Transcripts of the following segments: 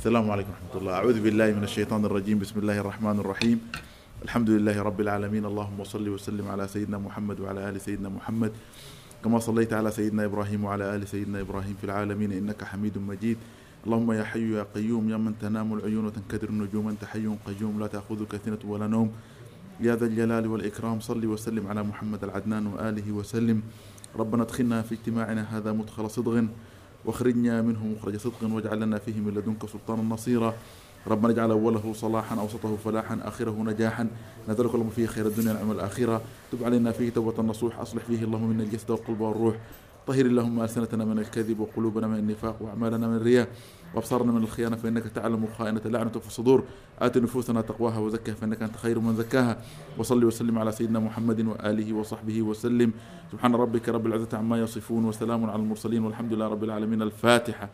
السلام عليكم ورحمة الله. أعوذ بالله من الشيطان الرجيم. بسم الله الرحمن الرحيم. الحمد لله رب العالمين. اللهم صل وسلم على سيدنا محمد وعلى آل سيدنا محمد. كما صليت على سيدنا إبراهيم وعلى آل سيدنا إبراهيم في العالمين. إنك حميد مجيد. اللهم يا حي يا قيوم يا من تنام العيون وتنكدر النجوم. أنت حي قيوم لا تأخذك سنة ولا نوم. يا ذا الجلال والإكرام صل وسلم على محمد العدنان وآله وسلم. ربنا ادخلنا في اجتماعنا هذا مدخل صدق. واخرجنا منه مخرج صدق واجعل لنا فيه من لدنك سلطانا نصيرا. ربنا اجعل أوله صلاحا أوسطه فلاحا آخره نجاحا. نذلك اللهم فيه خير الدنيا والنعم الآخرة. تب علينا فيه توبة نصوح أصلح فيه اللهم من الجسد والقلب والروح. طهر اللهم ألسنتنا من الكذب وقلوبنا من النفاق وأعمالنا من الرياء. وابصارنا من الخيانة فإنك تعلم خائنه لعنه في الصدور آت نفوسنا تقواها وزكها فإنك أنت خير من زكاها. وصلي وسلم على سيدنا محمد وآله وصحبه وسلم. سبحان ربك رب العزة عما يصفون وسلام على المرسلين والحمد لله رب العالمين. الفاتحة.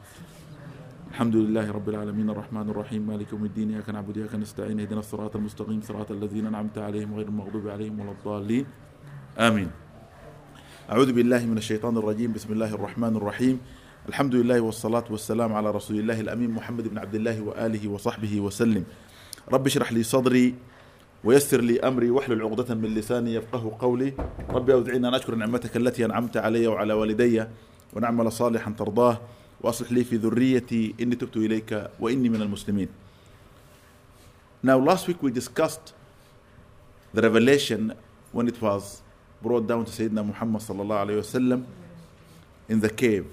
الحمد لله رب العالمين. الرحمن الرحيم. مالك يوم الدين. إياك نعبد واياك نستعين. اهدنا الصراط المستقيم. صراط الذين أنعمت عليهم غير المغضوب عليهم ولا الضالين. آمين. أعوذ بالله من الشيطان الرجيم. بسم الله الرحمن الرحيم. الحمد لله والصلاة والسلام على رسول الله الأمين محمد بن عبد الله وآله وصحبه وسلم رب اشرح لي صدري ويسر لي أمري واحلل عقدة من لساني يفقه قولي ربي أوزعني أن أشكر نعمتك التي أنعمت علي وعلى والدي ونعمل صالحا ترضاه وأصلح لي في ذريتي إني تبت إليك وإني من المسلمين Now last week we discussed the revelation when it was brought down to Sayyidina Muhammad sallallahu alayhi wasallam in the cave.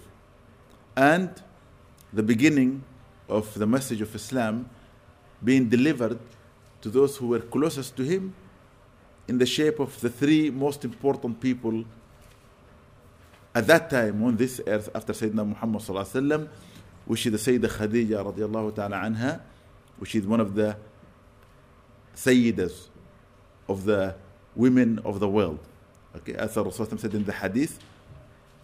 And the beginning of the message of Islam being delivered to those who were closest to him in the shape of the three most important people at that time on this earth after Sayyidina Muhammad wasallam which is the Sayyidah Khadija radiallahu ta'ala anha which is one of the Sayyidas of the women of the world. Okay, as the Rasul said in the hadith,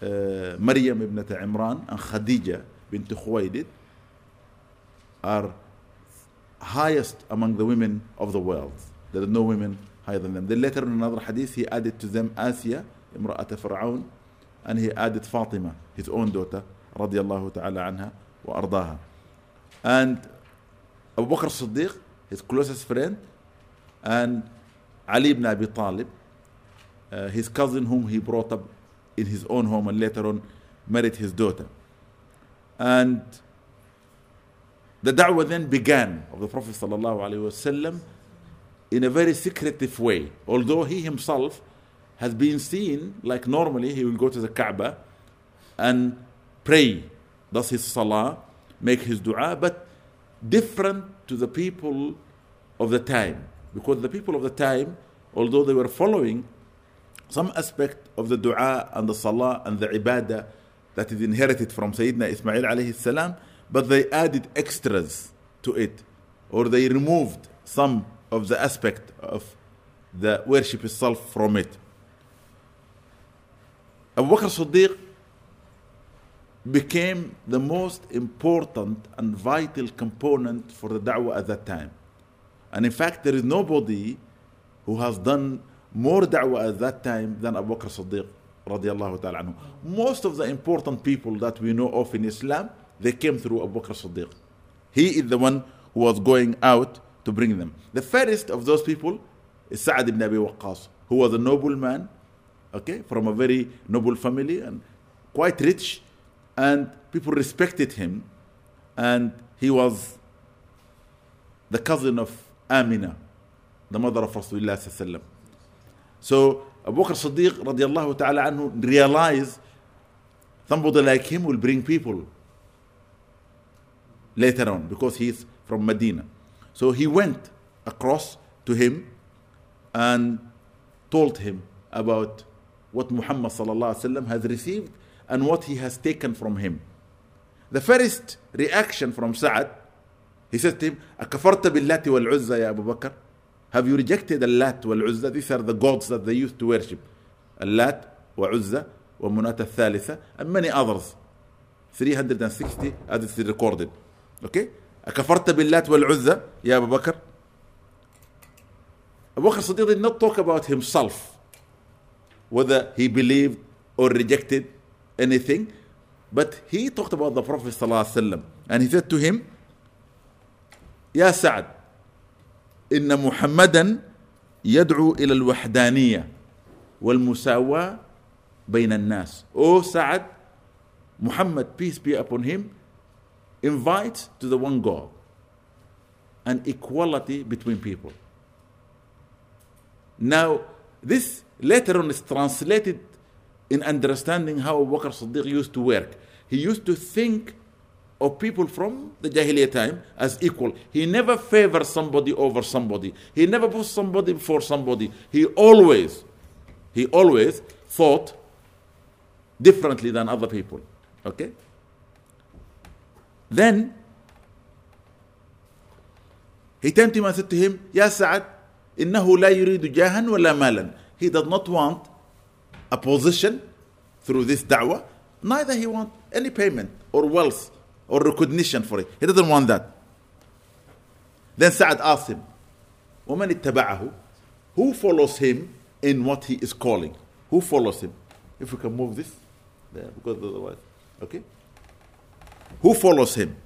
Maryam ibn Imran and Khadija bint Khuwaylid are highest among the women of the world. There are no women higher than them. Then later in another hadith, he added to them Asiya, Imra'at Fir'aun, and he added Fatima, his own daughter, radiallahu ta'ala anha wa ardaha. And Abu Bakr Siddiq, his closest friend, and Ali ibn Abi Talib, uh, his cousin whom he brought up in his own home and later on married his daughter. And the da'wah then began of the Prophet wasallam in a very secretive way. Although he himself has been seen like normally he will go to the Kaaba and pray, does his salah, make his dua, but different to the people of the time. Because the people of the time, although they were following some aspect of the dua and the salah and the ibadah that is inherited from Sayyidina Ismail alayhi salam, but they added extras to it, or they removed some of the aspect of the worship itself from it. Abu Bakr Siddiq became the most important and vital component for the da'wah at that time. And in fact, there is nobody who has done more da'wah at that time than Abu Bakr Siddiq radiallahu ta'ala anhu. Most of the important people that we know of in Islam, they came through Abu Bakr Siddiq. He is the one who was going out to bring them. The first of those people is Sa'ad ibn Abi Waqqas, who was a noble man, okay, from a very noble family and quite rich, and people respected him, and he was the cousin of Amina, the mother of Rasulullah so Abu Bakr Siddiq radiallahu ta'ala anhu realized somebody like him will bring people later on because he's from Medina. So he went across to him and told him about what Muhammad sallallahu alaihi wasallam has received and what he has taken from him. The first reaction from Sa'ad, he said to him, أكفرت باللات والعزى يا أبو بكر have you rejected wal Uzza? These are the gods that they used to worship. Uzza wa Munata Thalitha and many others. 360 as it's recorded. Okay? أكفرت باللات والعزى يا أبو بكر? Abu Bakr Siddiq did not talk about himself, whether he believed or rejected anything, but he talked about the Prophet ﷺ, and he said to him, يا سعد إن محمدا يدعو إلى الوحدانية والمساواة بين الناس O Sa'ad Muhammad peace be upon him invites to the one God and equality between people now this later on is translated in understanding how Bakr Siddiq used to work he used to think of people from the Jahiliyyah time as equal. He never favored somebody over somebody. He never put somebody before somebody. He always, he always thought differently than other people. Okay? Then he turned to him and said to him, Ya Sa'ad, إنه لا يريد جاها ولا مالا. He does not want a position through this da'wah, neither he want any payment or wealth or recognition for it. He doesn't want that. Then Sa'ad asked him, ومن اتبعه? Who follows him in what he is calling? Who follows him? If we can move this there, because otherwise, okay? Who follows him?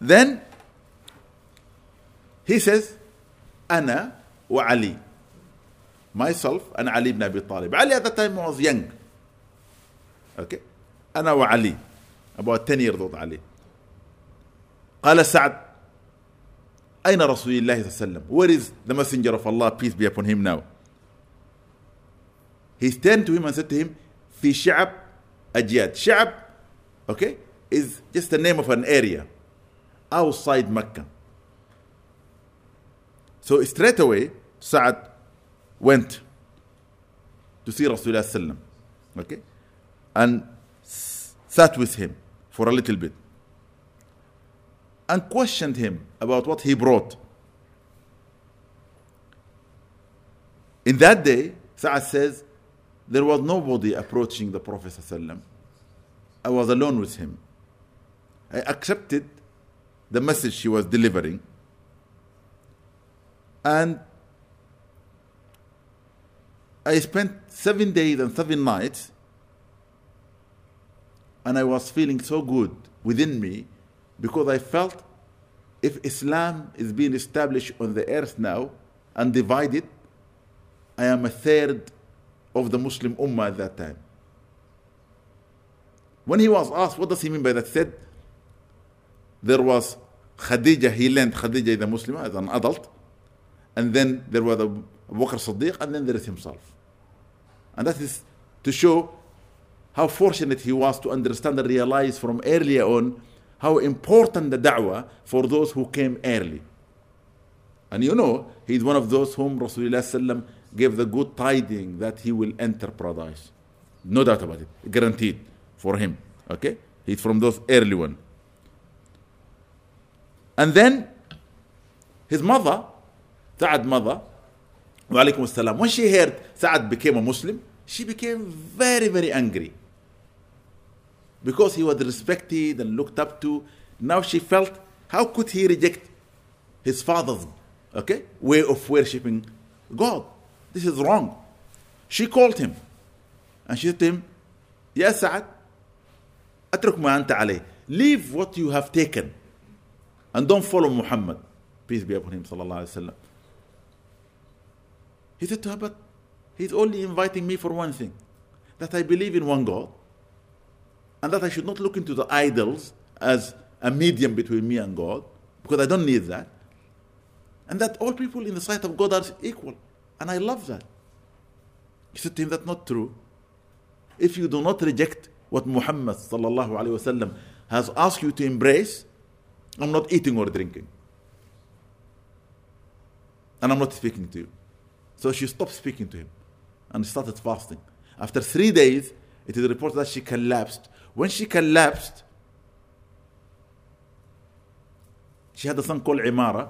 Then he says, أنا وعلي. Myself and Ali ibn Abi Talib. Ali at that time was young. Okay? أنا وعلي. about 10 years old علي قال سعد أين رسول الله صلى الله عليه وسلم where is the messenger of Allah peace be upon him now he turned to him and said to him في شعب أجياد شعب okay is just the name of an area outside Mecca so straight away Sa'ad went to see Rasulullah sallam okay and sat with him for a little bit and questioned him about what he brought. In that day, Sa'ad says, there was nobody approaching the Prophet. ﷺ. I was alone with him. I accepted the message he was delivering. And I spent seven days and seven nights and I was feeling so good within me because I felt if Islam is being established on the earth now and divided, I am a third of the Muslim Ummah at that time. When he was asked, what does he mean by that? He said, there was Khadija, he learned Khadija the Muslim as an adult, and then there was Abu Bakr Siddiq, and then there is himself. And that is to show how fortunate he was to understand and realize from earlier on how important the da'wah for those who came early. And you know, he's one of those whom Rasulullah gave the good tiding that he will enter paradise. No doubt about it. Guaranteed for him. Okay? He's from those early one. And then his mother, Sa'ad mother, when she heard Sa'ad became a Muslim, she became very, very angry because he was respected and looked up to. Now she felt, how could he reject his father's okay, way of worshipping God? This is wrong. She called him and she said to him, Ya Sa'ad, atruk ma anta alayh. Leave what you have taken and don't follow Muhammad. Peace be upon him, sallallahu alayhi wa He said to her, but he's only inviting me for one thing, that I believe in one God and that I should not look into the idols as a medium between me and God, because I don't need that. And that all people in the sight of God are equal. And I love that. He said to him, That's not true. If you do not reject what Muhammad وسلم, has asked you to embrace, I'm not eating or drinking. And I'm not speaking to you. So she stopped speaking to him and started fasting. After three days, it is reported that she collapsed when she collapsed, she had a son called Imara.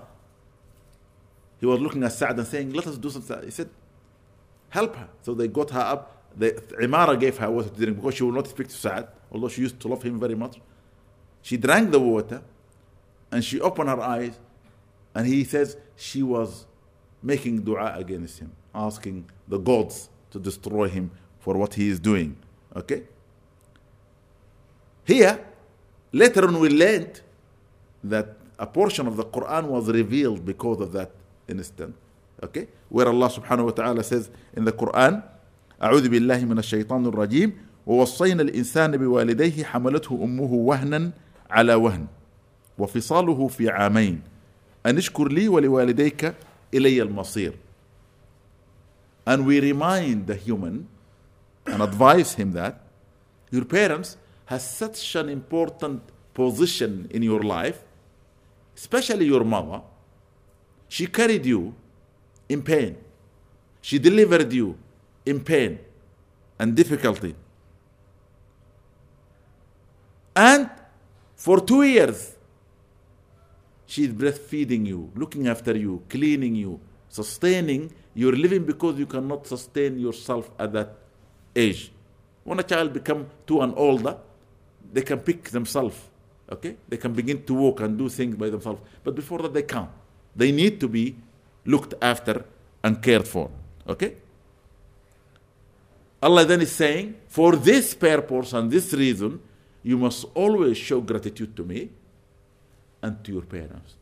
He was looking at Sa'd and saying, Let us do something. He said, Help her. So they got her up. The, Imara gave her water to drink because she would not speak to Sa'd, although she used to love him very much. She drank the water and she opened her eyes. And he says she was making dua against him, asking the gods to destroy him for what he is doing. Okay? Here, later on, we learned that a portion of the Quran was revealed because of that instant. Okay? Where Allah subhanahu wa ta'ala says in the Quran, أعوذ بالله من الشيطان الرجيم ووصينا الإنسان بوالديه حملته أمه وهنا على وهن وفصاله في عامين أن اشكر لي ولوالديك إلي المصير and we remind the human and advise him that your parents has such an important position in your life especially your mother she carried you in pain she delivered you in pain and difficulty and for two years she is breastfeeding you looking after you cleaning you sustaining you're living because you cannot sustain yourself at that age. When a child become two and older, they can pick themselves. Okay, they can begin to walk and do things by themselves. But before that, they can't. They need to be looked after and cared for. Okay. Allah then is saying, for this purpose and this reason, you must always show gratitude to me and to your parents.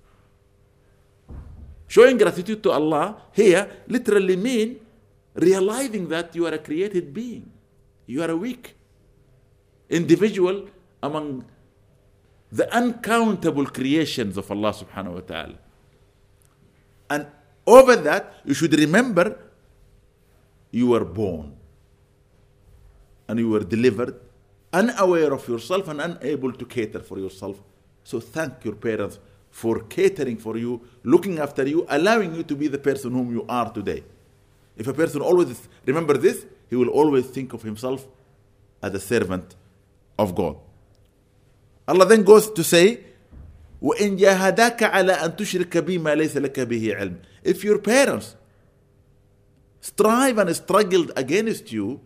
Showing gratitude to Allah here literally means realizing that you are a created being. You are a weak individual among the uncountable creations of Allah subhanahu wa ta'ala. And over that, you should remember you were born and you were delivered unaware of yourself and unable to cater for yourself. So thank your parents for catering for you, looking after you, allowing you to be the person whom you are today. If a person always remember this, he will always think of himself as a servant of God. Allah then goes to say, وإن جاهداك على أن تشرك بي ما ليس لك به علم. If your parents strive and struggled against you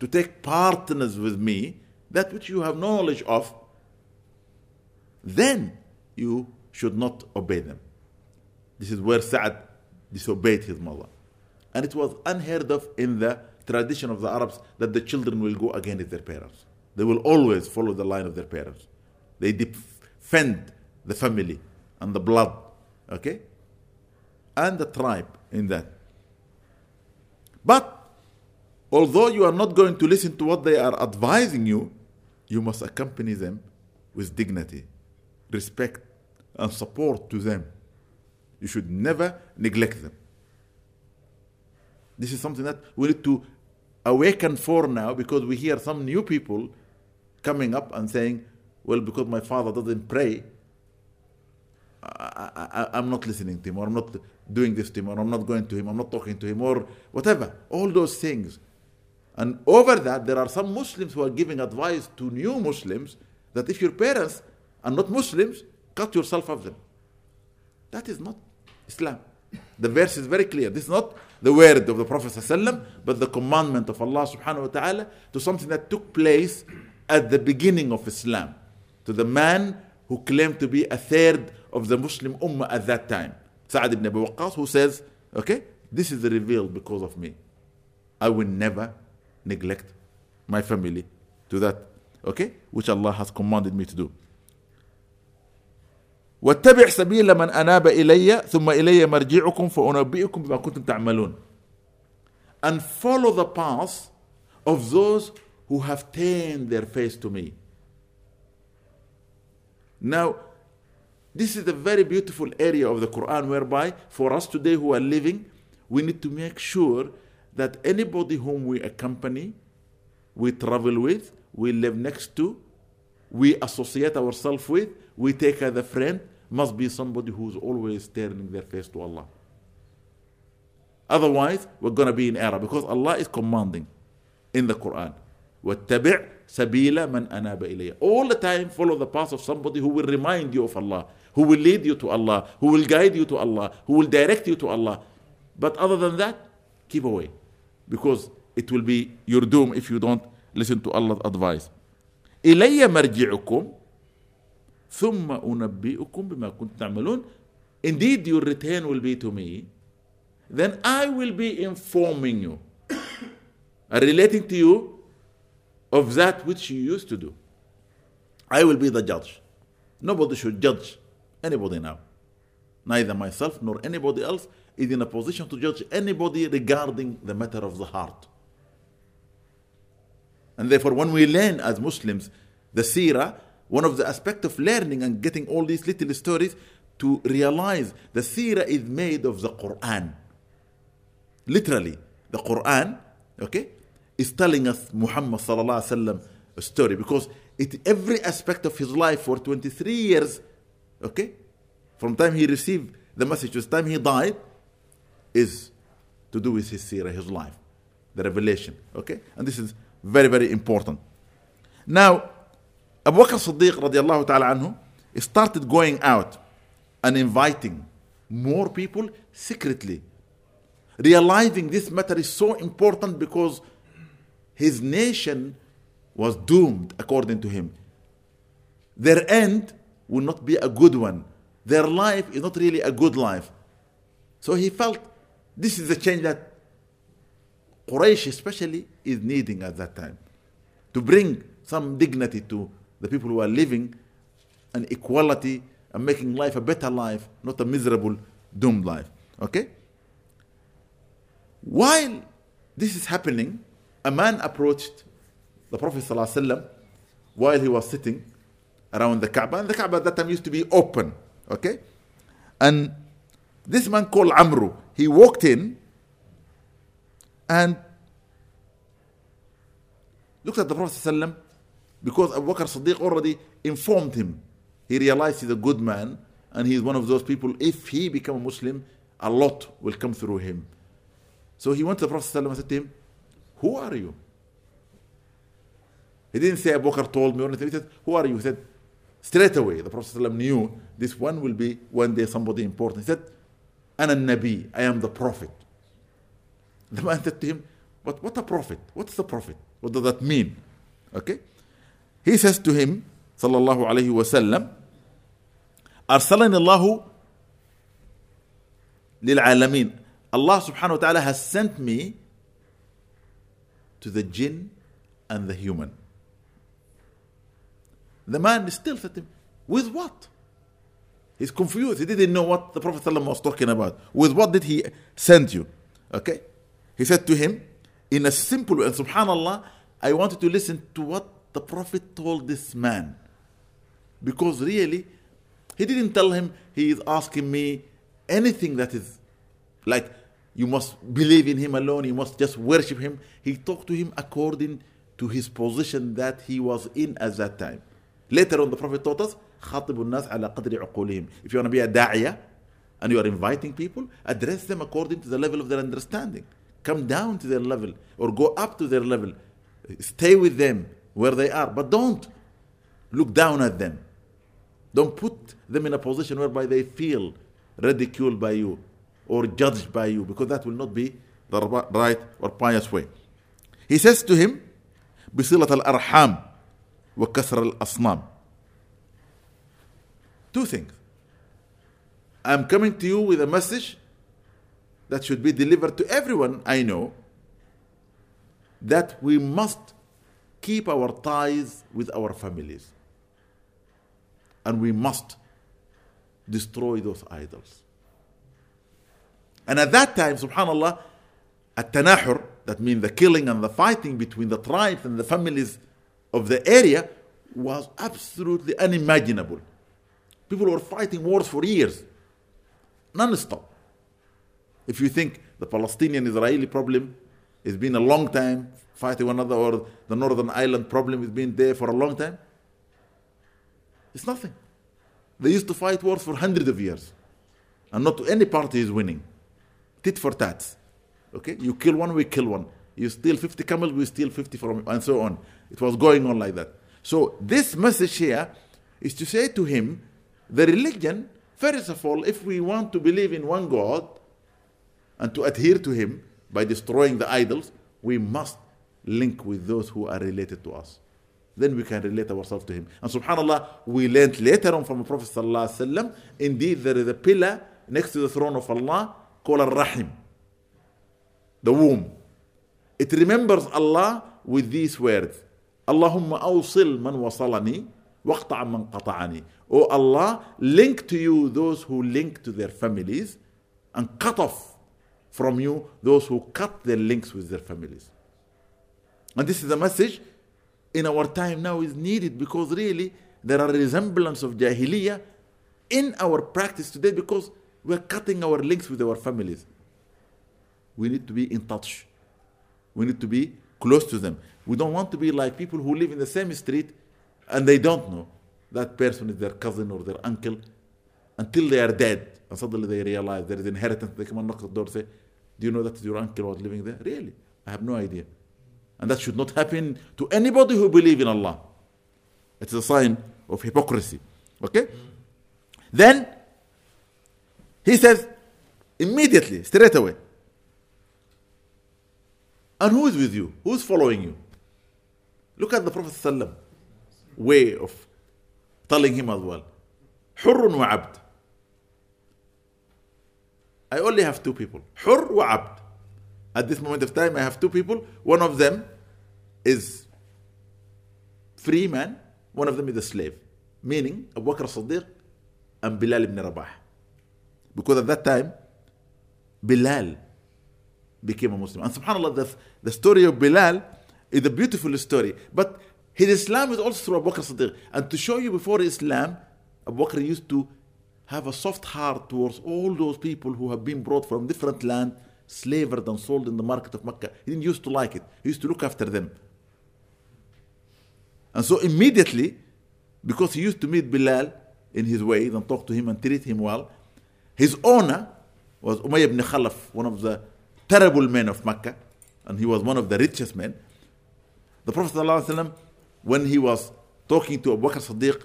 to take partners with me, that which you have knowledge of, then you should not obey them. This is where Sa'ad disobeyed his mother. And it was unheard of in the tradition of the Arabs that the children will go against their parents. They will always follow the line of their parents. They defend the family and the blood, okay? And the tribe in that. But although you are not going to listen to what they are advising you, you must accompany them with dignity, respect, and support to them. You should never neglect them. This is something that we need to awaken for now because we hear some new people coming up and saying, well, because my father doesn't pray, I, am not listening to him, or I'm not doing this to him, or I'm not going to him, I'm not talking to him, or whatever. All those things. And over that, there are some Muslims who are giving advice to new Muslims that if your parents are not Muslims, cut yourself off them. That is not Islam. The verse is very clear. This is not the word of the Prophet ﷺ, but the commandment of Allah subhanahu wa ta'ala to something that took place at the beginning of Islam To the man who claimed to be a third of the Muslim Ummah at that time. Sa'ad ibn Abi Waqqas who says, okay, this is revealed because of me. I will never neglect my family to that, okay, which Allah has commanded me to do. واتبع سبيل من أناب إلي ثم إلي مرجعكم فأنبئكم بما كنتم تعملون and follow the path of those who have turned their face to me. now, this is a very beautiful area of the Quran whereby for us today who are living, we need to make sure that anybody whom we accompany, we travel with, we live next to, we associate ourselves with, we take as a friend, must be somebody who's always turning their face to Allah. Otherwise, we're going to be in error because Allah is commanding in the Quran. وَاتَّبِعْ سَبِيلَ مَنْ أَنَابَ إِلَيَّ All the time follow the path of somebody who will remind you of Allah, who will lead you to Allah, who will guide you to Allah, who will direct you to Allah. But other than that, keep away. Because it will be your doom if you don't listen to Allah's advice. إِلَيَّ مَرْجِعُكُمْ ثم أنبئكم بما كنتم تعملون Indeed your return will be to me then I will be informing you relating to you of that which you used to do I will be the judge nobody should judge anybody now. Neither myself nor anybody else is in a position to judge anybody regarding the matter of the heart. And therefore, when we learn as Muslims the seerah, one of the aspects of learning and getting all these little stories to realize the seerah is made of the Quran. Literally, the Quran, okay, is telling us Muhammad sallallahu alaihi wasallam a story because it every aspect of his life for 23 years, okay, from time he received the message to the time he died, is to do with his seerah, his life, the revelation, okay, and this is very very important. Now, Abu Bakr Siddiq radiallahu ta'ala anhu started going out and inviting more people secretly, realizing this matter is so important because his nation was doomed according to him. Their end will not be a good one. Their life is not really a good life. So he felt this is the change that Quraysh especially is needing at that time to bring some dignity to the people who are living and equality and making life a better life, not a miserable, doomed life. Okay? While this is happening, a man approached the Prophet ﷺ while he was sitting around the Kaaba. And the Kaaba at that time used to be open. Okay? And this man called Amru, he walked in and looked at the Prophet ﷺ because Abu Bakr Siddiq already informed him. He realized he's a good man and he's one of those people, if he become a Muslim, a lot will come through him. So he went to the Prophet ﷺ and said to him, Who are you? He didn't say Abu Bakr told me or anything. He said, Who are you? He said, Straight away, the Prophet ﷺ knew this one will be one day somebody important. He said, Ana Nabi, I am the Prophet. The man said to him, But what a prophet? What's the prophet? What does that mean? Okay? He says to him, Sallallahu Alaihi Wasallam, أرسلني الله للعالمين Allah subhanahu wa ta'ala has sent me to the jinn and the human. The man is still said to him, With what? He's confused. He didn't know what the Prophet ﷺ was talking about. With what did he send you? Okay? He said to him, in a simple way, and subhanAllah, I wanted to listen to what the Prophet told this man. Because really, he didn't tell him he is asking me anything that is like you must believe in him alone, you must just worship him. He talked to him according to his position that he was in at that time. Later on, the Prophet taught us, خاطب الناس على قدر عقولهم. If you want to be a da'iyah and you are inviting people, address them according to the level of their understanding. Come down to their level or go up to their level. Stay with them where they are, but don't look down at them. Don't put them in a position whereby they feel ridiculed by you or judged by you because that will not be the right or pious way. He says to him, بصلة الأرحام وكسر الأصنام. Two things. I'm coming to you with a message that should be delivered to everyone I know that we must keep our ties with our families. And we must destroy those idols. And at that time, subhanAllah, at tanahur, that means the killing and the fighting between the tribes and the families of the area, was absolutely unimaginable. People were fighting wars for years, non stop. If you think the Palestinian Israeli problem has been a long time fighting one another, or the Northern Ireland problem has been there for a long time, it's nothing. They used to fight wars for hundreds of years, and not any party is winning. Tit for tat. Okay? You kill one, we kill one. You steal 50 camels, we steal 50 from and so on. It was going on like that. So this message here is to say to him, the religion, first of all, if we want to believe in one God and to adhere to him by destroying the idols, we must link with those who are related to us. Then we can relate ourselves to him. And subhanAllah, we learned later on from the Prophet ﷺ, indeed there is a pillar next to the throne of Allah called Rahim, the womb. It remembers Allah with these words Allahumma awsil man wasalani waqta'a man qata'ani. Oh Allah, link to you those who link to their families and cut off from you those who cut their links with their families. And this is a message in our time now is needed because really there are resemblance of jahiliyyah in our practice today because we're cutting our links with our families. We need to be in touch. We need to be close to them. We don't want to be like people who live in the same street and they don't know that person is their cousin or their uncle until they are dead. And suddenly they realize there is inheritance. They come and knock the door and say, Do you know that your uncle was living there? Really? I have no idea. And that should not happen to anybody who believes in Allah. It is a sign of hypocrisy. Okay? Then he says, immediately, straight away. And who is with you? Who is following you? Look at the Prophet ﷺ way of telling him as well. Hurrun wa abd. I only have two people. Hur wa abd. At this moment of time, I have two people. One of them is free man. One of them is a slave. Meaning, Abu Bakr as-Siddiq and Bilal ibn Rabah. Because at that time, Bilal became a Muslim. And subhanAllah, the, the story of Bilal is a beautiful story. But his Islam is also through Abu Bakr Siddiq. And to show you before Islam, Abu Bakr used to have a soft heart towards all those people who have been brought from different land, slavered and sold in the market of Mecca. He didn't used to like it. He used to look after them. And so immediately, because he used to meet Bilal in his ways and talk to him and treat him well, his owner was Umayyah ibn Khalaf, one of the terrible men of Mecca, and he was one of the richest men. The Prophet ﷺ, when he was talking to Abu Bakr Siddiq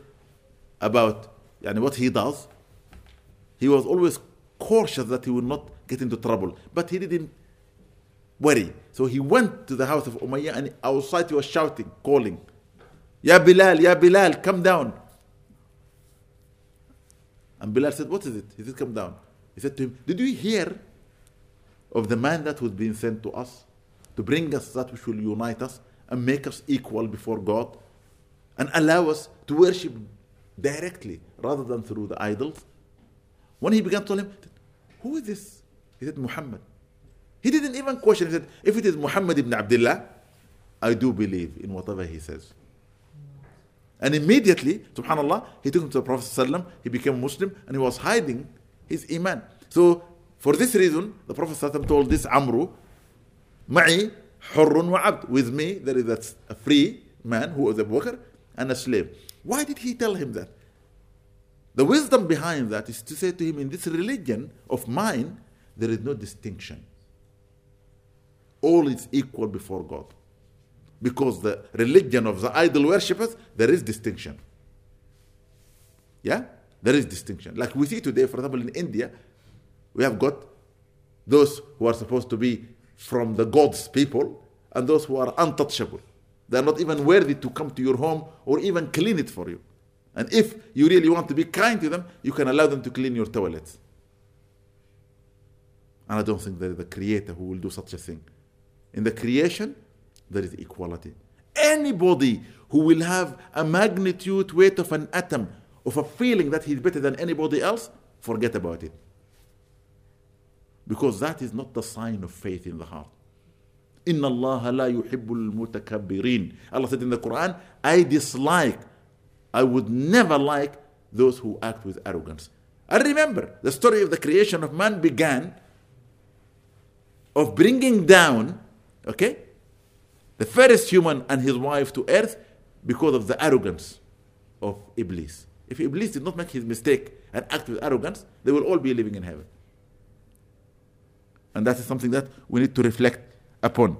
about yani, what he does, he was always cautious that he would not get into trouble. But he didn't worry. So he went to the house of Umayyah and outside he was shouting, calling, Ya Bilal, Ya Bilal, come down. And Bilal said, What is it? He said, Come down. He said to him, Did you hear of the man that was being sent to us to bring us that which will unite us and make us equal before God and allow us to worship directly rather than through the idols? When he began to tell him, Who is this? He said, Muhammad. He didn't even question. He said, If it is Muhammad ibn Abdullah, I do believe in whatever he says. And immediately, subhanAllah, he took him to the Prophet ﷺ, he became a Muslim, and he was hiding his Iman. So, for this reason, the Prophet ﷺ told this Amru, Ma'i hurrun wa abd. With me, there is a free man who was a worker and a slave. Why did he tell him that? The wisdom behind that is to say to him, in this religion of mine, there is no distinction. All is equal before God because the religion of the idol worshippers, there is distinction. Yeah? There is distinction. Like we see today, for example, in India, we have got those who are supposed to be from the God's people and those who are untouchable. They are not even worthy to come to your home or even clean it for you. And if you really want to be kind to them, you can allow them to clean your toilets. And I don't think there is a creator who will do such a thing. In the creation, there is equality. Anybody who will have a magnitude weight of an atom of a feeling that he's better than anybody else, forget about it. Because that is not the sign of faith in the heart. إن الله لا يحب المتكبرين. Allah said in the Quran, I dislike, I would never like those who act with arrogance. I remember the story of the creation of man began of bringing down, okay, the first human and his wife to earth because of the arrogance of Iblis. If Iblis did not make his mistake and act with arrogance, they will all be living in heaven. And that is something that we need to reflect upon.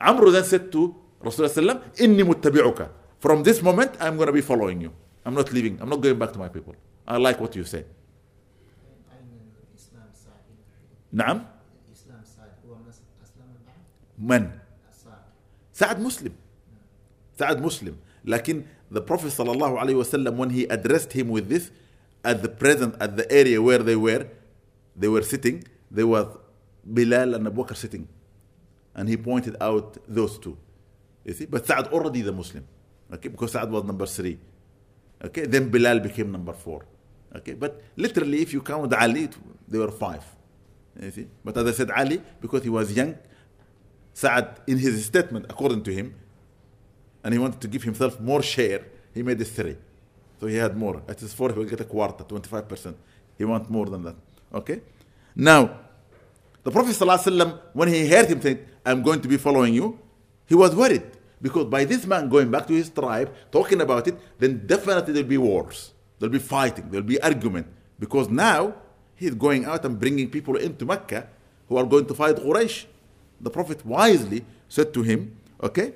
Amr then said to Rasulullah, Inni muttabi'uka. From this moment, I'm going to be following you. I'm not leaving. I'm not going back to my people. I like what you say. نعم من Sa'ad Muslim. Sa'ad Muslim. Lakin the Prophet sallallahu alaihi wasallam when he addressed him with this at the present at the area where they were they were sitting there was Bilal and Abu Bakr sitting and he pointed out those two you see but Sa'ad already the Muslim Okay, because Sa'ad was number three. Okay, then Bilal became number four. Okay, but literally, if you count Ali, they were five. You see? But as I said, Ali, because he was young, Sa'ad, in his statement, according to him, and he wanted to give himself more share, he made it three. So he had more. At his four, he will get a quarter, 25%. He want more than that. Okay? Now, the Prophet ﷺ, when he heard him say, I'm going to be following you, he was worried. Because by this man going back to his tribe, talking about it, then definitely there'll be wars. There'll be fighting. There'll be argument. Because now he's going out and bringing people into Mecca who are going to fight Quraysh The Prophet wisely said to him, okay,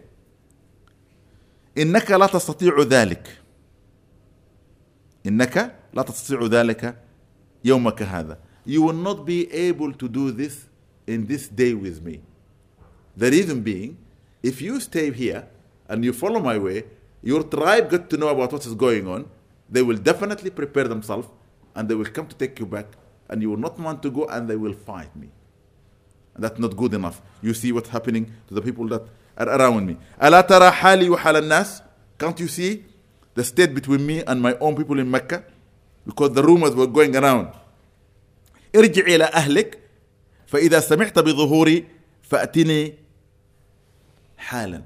إنك لا تستطيع ذلك إنك لا تستطيع ذلك يومك هذا You will not be able to do this in this day with me. The reason being, if you stay here and you follow my way, your tribe get to know about what is going on, they will definitely prepare themselves and they will come to take you back and you will not want to go and they will fight me. And that's not good enough. You see what's happening to the people that are around me. ألا ترى حالي وحال الناس? Can't you see the state between me and my own people in Mecca? Because the rumors were going around. ارجع إلى أهلك فإذا سمعت بظهوري فأتني حالا.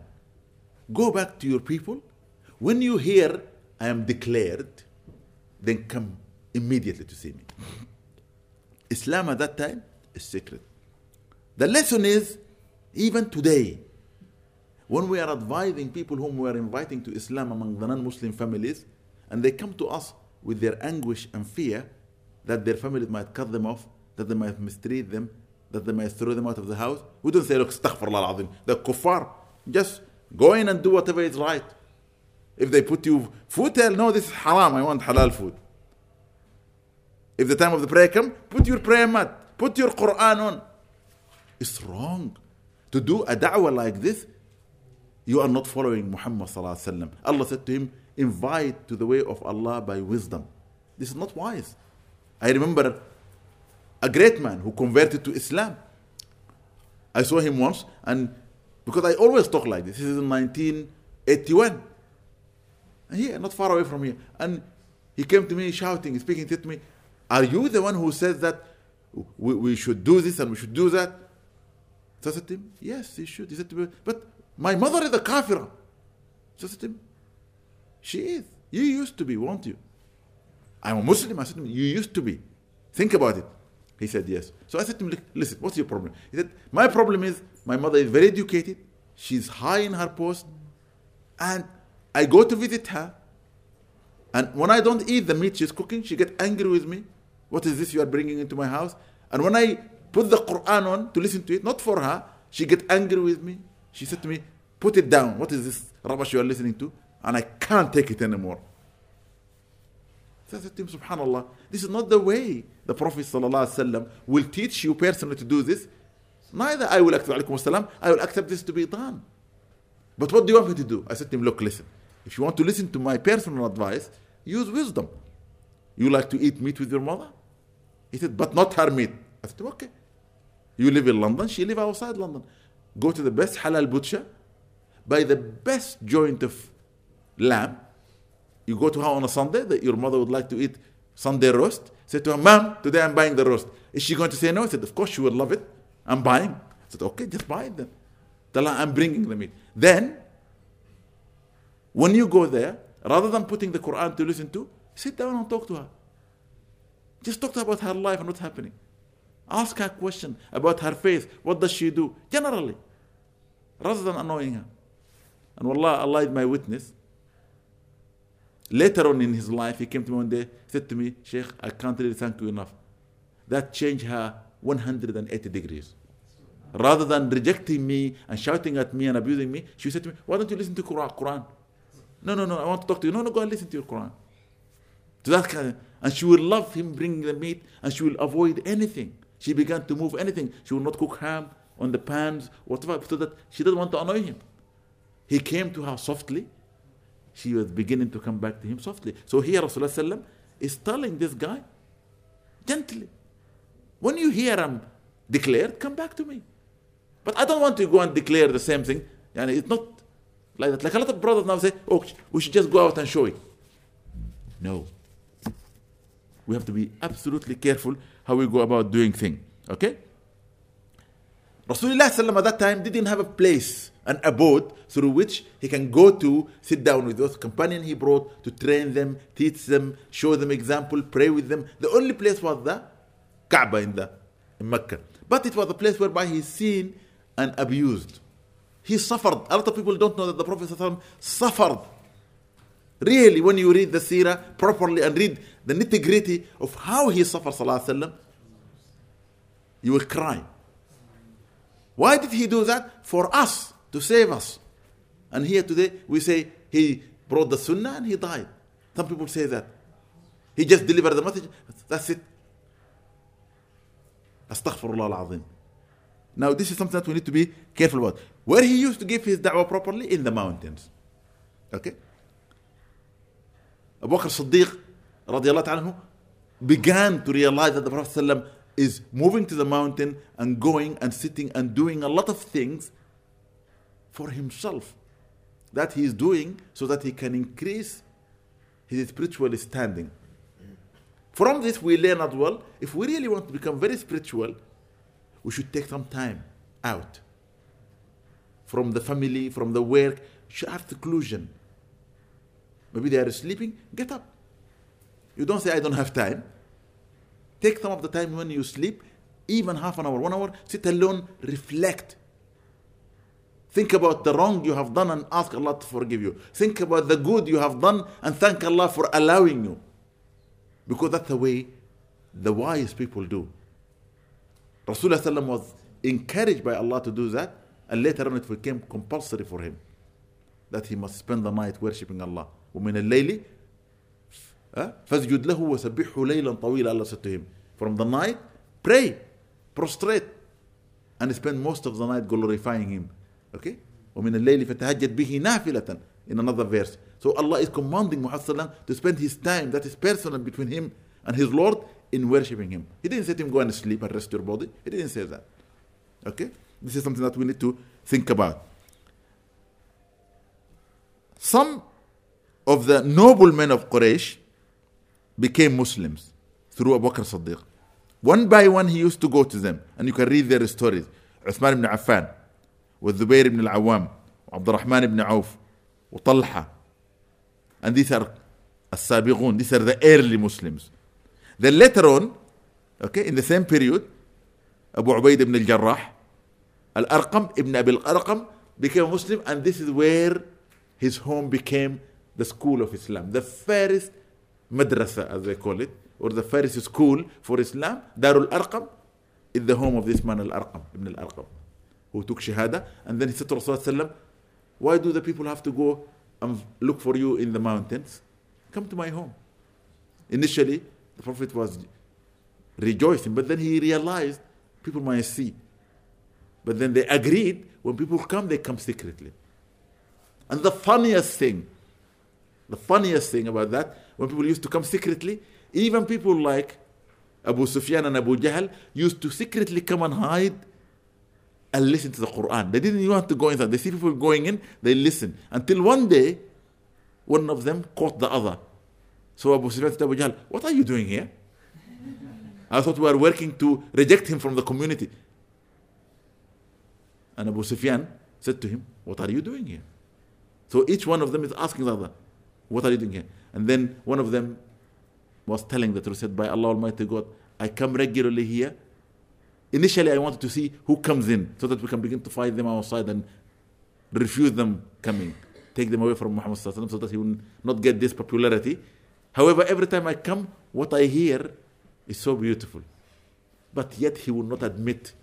Go back to your people. When you hear I am declared, then come immediately to see me. Islam at that time is secret. The lesson is, even today, when we are advising people whom we are inviting to Islam among the non Muslim families, and they come to us with their anguish and fear that their families might cut them off, that they might mistreat them, that they might throw them out of the house, we don't say, look, astaghfirullah. The kuffar, just go in and do whatever is right. If they put you food, tell, no, this is haram, I want halal food. If the time of the prayer come, put your prayer mat, put your Quran on. It's wrong. To do a da'wah like this, you are not following Muhammad Allah said to him, invite to the way of Allah by wisdom. This is not wise. I remember a great man who converted to Islam. I saw him once, and because I always talk like this, this is in 1981. And here, not far away from here. And he came to me shouting, speaking to me, Are you the one who says that we, we should do this and we should do that? So I said to him, Yes, he should. He said to me, But my mother is a kafira. So I said to him, She is. You used to be, won't you? I'm a Muslim. I said to him, You used to be. Think about it. He said, Yes. So I said to him, Listen, what's your problem? He said, My problem is my mother is very educated. She's high in her post. And I go to visit her. And when I don't eat the meat she's cooking, she gets angry with me. What is this you are bringing into my house? And when I put the Quran on to listen to it, not for her. She get angry with me. She said to me, put it down. What is this rubbish you are listening to? And I can't take it anymore. So I said to him, subhanAllah, this is not the way the Prophet ﷺ will teach you personally to do this. Neither I will accept alaykum I will accept this to be done. But what do you want me to do? I said to him, look, listen. If you want to listen to my personal advice, use wisdom. You like to eat meat with your mother? He said, but not her meat. I said, Okay. You live in London, she live outside London. Go to the best halal butcher, buy the best joint of lamb, you go to her on a Sunday that your mother would like to eat Sunday roast. Say to her, Mom, today I'm buying the roast. Is she going to say no? I said, Of course she will love it. I'm buying. I said, Okay, just buy it then. Tell her I'm bringing the meat. Then, when you go there, rather than putting the Quran to listen to, sit down and talk to her. Just talk to her about her life and what's happening. Ask her a question about her faith. What does she do? Generally. Rather than annoying her. And Allah is my witness. Later on in his life, he came to me one day, said to me, Sheikh, I can't really thank you enough. That changed her 180 degrees. Rather than rejecting me and shouting at me and abusing me, she said to me, Why don't you listen to Quran? No, no, no, I want to talk to you. No, no, go and listen to your Quran. To that kind of, and she will love him bringing the meat and she will avoid anything. She began to move anything. She would not cook ham on the pans, whatever, so that she didn't want to annoy him. He came to her softly she was beginning to come back to him softly. So here Rasulullah is telling this guy gently, when you hear him declared, come back to me. But I don't want to go and declare the same thing. And it's not Like that. Like a lot of brothers now say, oh, we should just go out and show it. No. We have to be absolutely careful how we go about doing things. Okay? Rasulullah at that time didn't have a place, an abode through which he can go to, sit down with those companions he brought to train them, teach them, show them example, pray with them. The only place was the Kaaba in, the, in Mecca. But it was a place whereby he's seen and abused. He suffered. A lot of people don't know that the Prophet suffered. Really, when you read the seerah properly and read the nitty gritty of how he suffered, وسلم, you will cry. Why did he do that? For us, to save us. And here today, we say he brought the sunnah and he died. Some people say that. He just delivered the message, that's it. Astaghfirullah al-azim. Now, this is something that we need to be careful about. Where he used to give his da'wah properly? In the mountains. Okay? Abu Bakr Siddiq radiallahu anhu began to realize that the Prophet ﷺ is moving to the mountain and going and sitting and doing a lot of things for himself that he is doing so that he can increase his spiritual standing. From this, we learn as well if we really want to become very spiritual, we should take some time out from the family, from the work, should have seclusion. Maybe they are sleeping, get up. You don't say, I don't have time. Take some of the time when you sleep, even half an hour, one hour, sit alone, reflect. Think about the wrong you have done and ask Allah to forgive you. Think about the good you have done and thank Allah for allowing you. Because that's the way the wise people do. Rasulullah was encouraged by Allah to do that, and later on it became compulsory for him that he must spend the night worshipping Allah. ومن الليل فاسجد له وسبحه ليلا طويلا Allah said to him from the night pray prostrate and spend most of the night glorifying him okay ومن الليل فتهجد به نافلة in another verse so Allah is commanding Muhammad to spend his time that is personal between him and his Lord in worshipping him he didn't say to him go and sleep and rest your body he didn't say that okay this is something that we need to think about some of the noblemen of Quraysh became Muslims through Abu Bakr Siddiq. One by one, he used to go to them, and you can read their stories. Uthman ibn Affan, with ibn al-Awwam, Abdurrahman ibn Auf, Talha. And these are as-sabiqun, these are the early Muslims. Then later on, okay, in the same period, Abu Ubaid ibn al-Jarrah, Al-Arqam ibn Abi al-Arqam became a Muslim, and this is where his home became the school of Islam. The fairest madrasa, as they call it, or the first school for Islam, Darul Arqam, is the home of this man Al Arqam, Ibn Al Arqam, who took Shahada. And then he said to Rasulullah, Why do the people have to go and look for you in the mountains? Come to my home. Initially, the Prophet was rejoicing, but then he realized people might see. But then they agreed when people come, they come secretly. And the funniest thing, the funniest thing about that, when people used to come secretly, even people like Abu Sufyan and Abu Jahl used to secretly come and hide and listen to the Quran. They didn't even want to go inside. They see people going in, they listen. Until one day, one of them caught the other. So Abu Sufyan said to Abu Jahl, What are you doing here? I thought we were working to reject him from the community. And Abu Sufyan said to him, What are you doing here? So each one of them is asking the other, What are you doing here? And then one of them was telling the truth, said, By Allah Almighty God, I come regularly here. Initially, I wanted to see who comes in so that we can begin to fight them outside and refuse them coming, take them away from Muhammad so that he will not get this popularity. However, every time I come, what I hear is so beautiful. But yet, he will not admit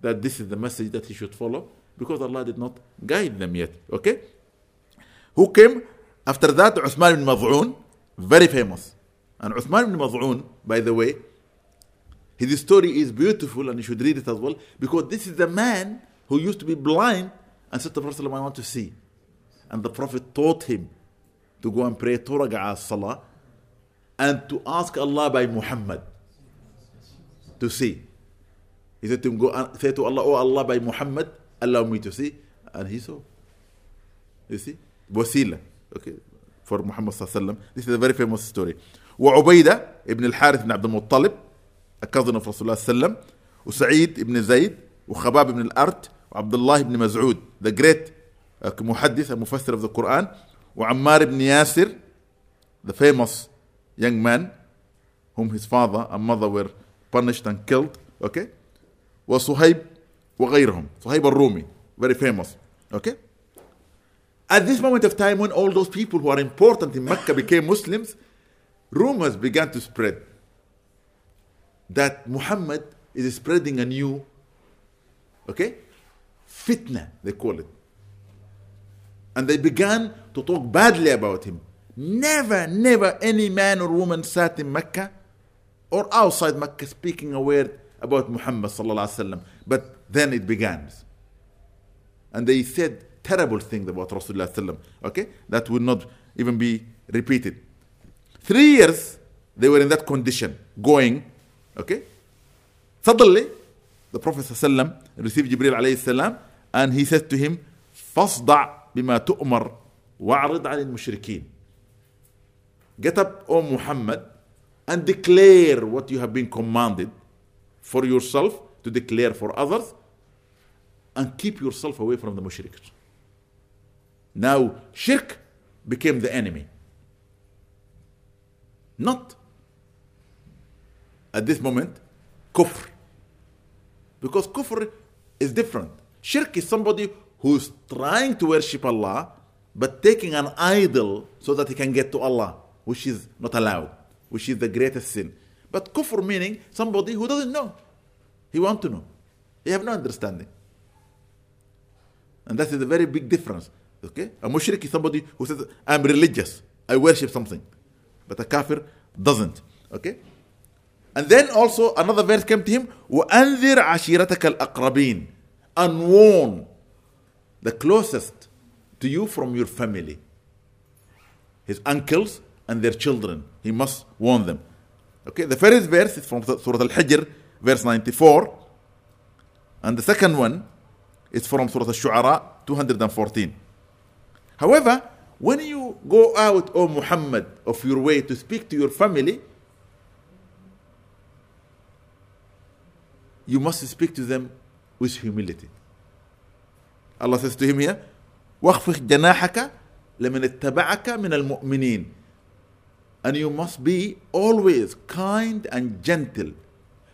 that this is the message that he should follow because Allah did not guide them yet. Okay? Who came after that, Uthman ibn Maz'un, very famous. And Uthman ibn Maz'un, by the way, his story is beautiful and you should read it as well because this is the man who used to be blind and said to Prophet, I want to see. And the Prophet taught him to go and pray Torah Salah and to ask Allah by Muhammad to see. He said to him, Go and say to Allah, Oh Allah, by Muhammad, allow me to see. And he saw. You see? Wasila. Okay for Muhammad صلى الله عليه وسلم this is a very famous وعبيدة ابن الحارث بن عبد المطلب a cousin رسول الله صلى الله عليه وسلم وسعيد بن زيد وخباب بن الأرت وعبد الله بن the great uh, محدث المفسر of the Quran وعمار بن ياسر the famous young man whom his father and mother were punished and killed okay وصهيب وغيرهم صهيب الرومي very famous okay at this moment of time when all those people who are important in Mecca became Muslims rumors began to spread that Muhammad is spreading a new okay fitna they call it. And they began to talk badly about him. Never never any man or woman sat in Mecca or outside Mecca speaking a word about Muhammad. But then it began, and they said terrible things about Rasulullah sallam. Okay, that will not even be repeated. Three years they were in that condition, going. Okay, suddenly the Prophet sallam received Jibril alayhi salam, and he said to him, "فاصدع بما تؤمر وأعرض عن المشركين." Get up, O Muhammad, and declare what you have been commanded for yourself to declare for others and keep yourself away from the mushriks. Now, shirk became the enemy. Not at this moment kufr. Because kufr is different. Shirk is somebody who's trying to worship Allah but taking an idol so that he can get to Allah, which is not allowed which is the greatest sin. But kufr meaning somebody who doesn't know. He want to know. He have no understanding. And that is a very big difference. Okay? A mushrik is somebody who says, I'm religious. I worship something. But a kafir doesn't. Okay? And then also another verse came to him, وَأَنذِرْ عَشِيرَتَكَ الْأَقْرَبِينَ And warn the closest to you from your family. His uncles, and their children. He must warn them. Okay, the first verse is from Surah Al Hijr, verse 94. And the second one is from Surah Al Shu'ara, 214. However, when you go out, O Muhammad, of your way to speak to your family, you must speak to them with humility. Allah says to him here, واخفض جناحك لمن اتبعك من المؤمنين and you must be always kind and gentle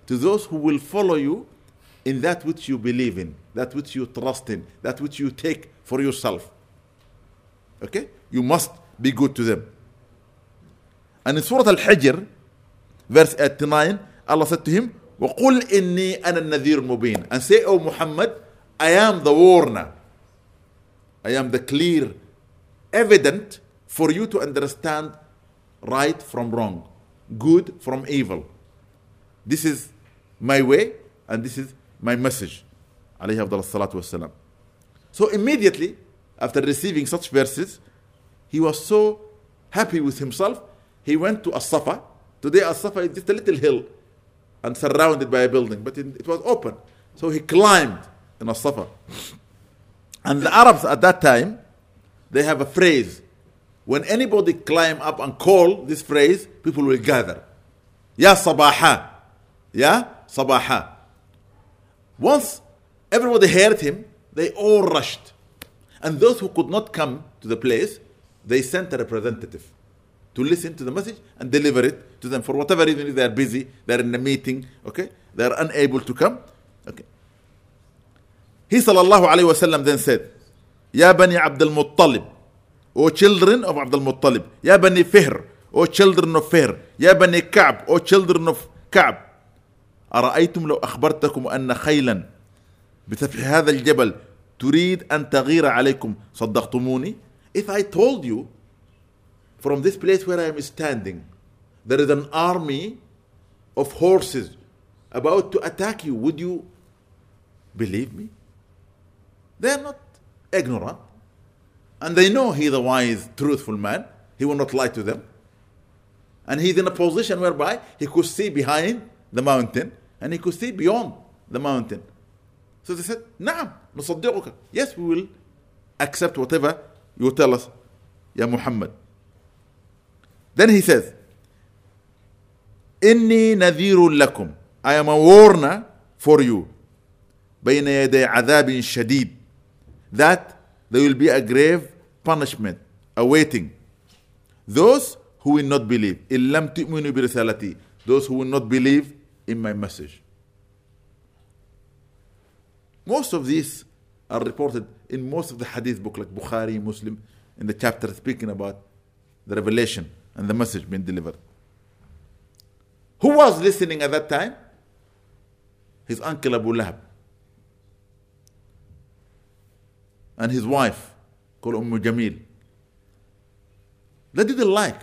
to those who will follow you in that which you believe in, that which you trust in, that which you take for yourself. Okay? You must be good to them. And in Surah Al Hijr, verse 89, Allah said to him, وَقُلْ إِنِّي أَنَا النَّذِيرُ الْمُبِينُ And say, O Muhammad, I am the warner. I am the clear, evident for you to understand right from wrong, good from evil. This is my way and this is my message. So immediately after receiving such verses, he was so happy with himself, he went to As-Safa. Today As-Safa is just a little hill and surrounded by a building, but it was open. So he climbed in As-Safa. And the Arabs at that time, they have a phrase when anybody climb up and call this phrase, people will gather. Ya sabaha. Ya sabaha. Once everybody heard him, they all rushed. And those who could not come to the place, they sent a representative to listen to the message and deliver it to them. For whatever reason, they are busy, they're in a meeting, okay? They are unable to come. Okay. He sallallahu alayhi wasallam then said, Ya Bani Abdul Muttalib, O children of Abdul Muttalib, Ya Bani Fihr, O children of Fihr, Ya Bani Ka'b, O children of Ka'b, أرأيتم لو أخبرتكم أن خيلا بسفح هذا الجبل تريد أن تغير عليكم صدقتموني If I told you from this place where I am standing there is an army of horses about to attack you would you believe me? They are not ignorant and they know he's a wise, truthful man. He will not lie to them. And he's in a position whereby he could see behind the mountain and he could see beyond the mountain. So they said, نعم نصدقك. Yes, we will accept whatever you tell us Ya Muhammad. Then he says, Inni nadhirun lakum. I am a warner for you. بين يدي عذاب شديد. That there will be a grave punishment awaiting those who will not believe. إن لم تؤمنوا برسالتي. Those who will not believe in my message. Most of these are reported in most of the hadith book like Bukhari, Muslim, in the chapter speaking about the revelation and the message being delivered. Who was listening at that time? His uncle Abu Lahab. And his wife, called Umm Jamil. They didn't like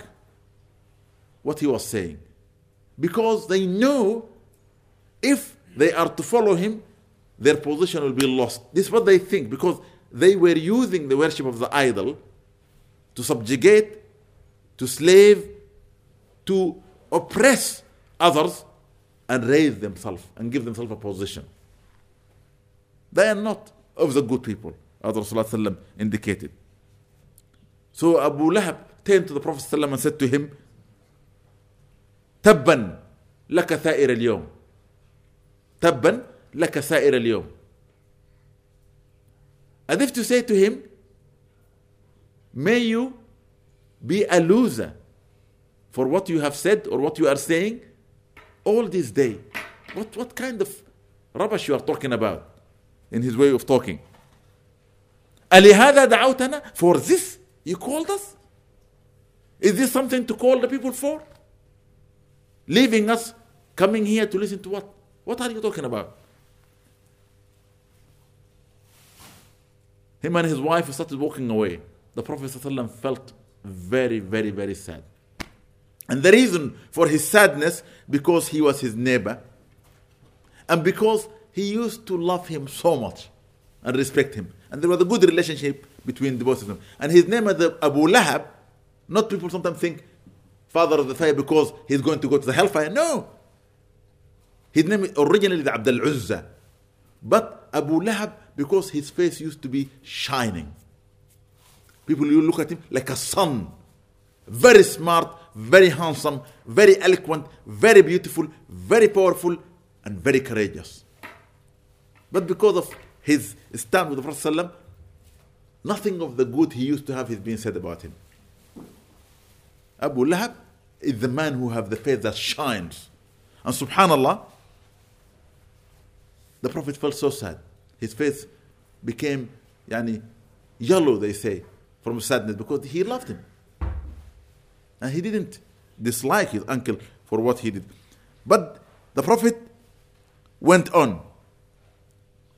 what he was saying because they know if they are to follow him, their position will be lost. This is what they think because they were using the worship of the idol to subjugate, to slave, to oppress others and raise themselves and give themselves a position. They are not of the good people, as Rasulullah indicated. So Abu Lahab turned to the Prophet and said to him, Tabban laka tha'ir al-yawm. Tabban لك سائر اليوم as if to say to him may you be a loser for what you have said or what you are saying all this day what, what kind of rubbish you are talking about in his way of talking ألهذا دعوتنا for this you called us is this something to call the people for leaving us coming here to listen to what what are you talking about Him and his wife started walking away. The Prophet ﷺ felt very, very, very sad. And the reason for his sadness, because he was his neighbor, and because he used to love him so much and respect him. And there was a good relationship between the both of them. And his name is Abu Lahab. Not people sometimes think father of the fire because he's going to go to the hellfire. No. His name originally is Abdul Uzza. But Abu Lahab because his face used to be shining. People will look at him like a sun. Very smart, very handsome, very eloquent, very beautiful, very powerful, and very courageous. But because of his stand with the Prophet ﷺ, nothing of the good he used to have is being said about him. Abu Lahab is the man who have the face that shines. And subhanallah, the Prophet felt so sad. His face became yani, yellow, they say, from sadness because he loved him. And he didn't dislike his uncle for what he did. But the Prophet went on.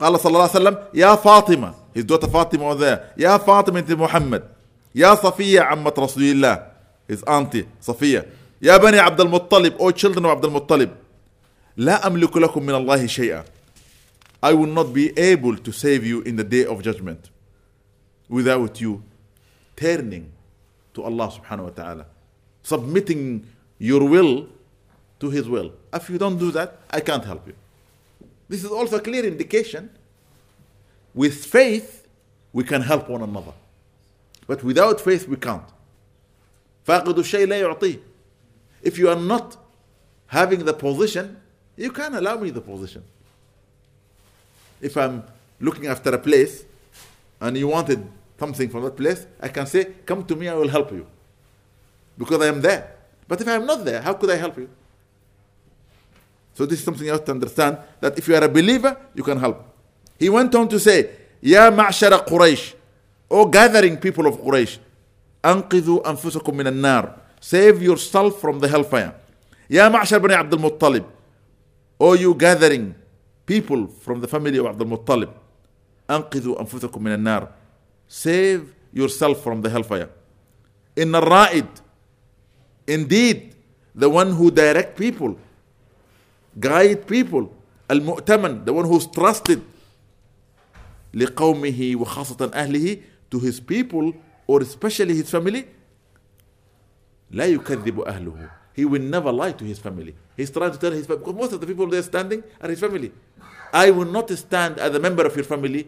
قال صلى الله عليه وسلم يا فاطمة his daughter Fatima was there يا فاطمة محمد يا صفية عمة رسول الله his auntie صفية يا بني عبد المطلب O children of عبد المطلب لا أملك لكم من الله شيئا I will not be able to save you in the day of judgment without you turning to Allah subhanahu wa ta'ala, submitting your will to His will. If you don't do that, I can't help you. This is also a clear indication. With faith, we can help one another. But without faith, we can't. فاقد الشيء لا يعطيه. If you are not having the position, you can't allow me the position if I'm looking after a place and you wanted something from that place, I can say, Come to me, I will help you. Because I am there. But if I am not there, how could I help you? So this is something you have to understand that if you are a believer, you can help. He went on to say, Ya ma'shara Quraysh, O gathering people of Quraysh, أنقذوا أنفسكم من النار. Save yourself from the hellfire. Ya معشر بني عبد المطلب, O you gathering people from the family of Abdul Muttalib أنقذوا أنفسكم من النار save yourself from the hellfire إن الرائد indeed the one who direct people guide people المؤتمن the one who's trusted لقومه وخاصة أهله to his people or especially his family لا يكذب أهله he will never lie to his family. He's trying to tell his family, because most of the people there standing are his family. I will not stand as a member of your family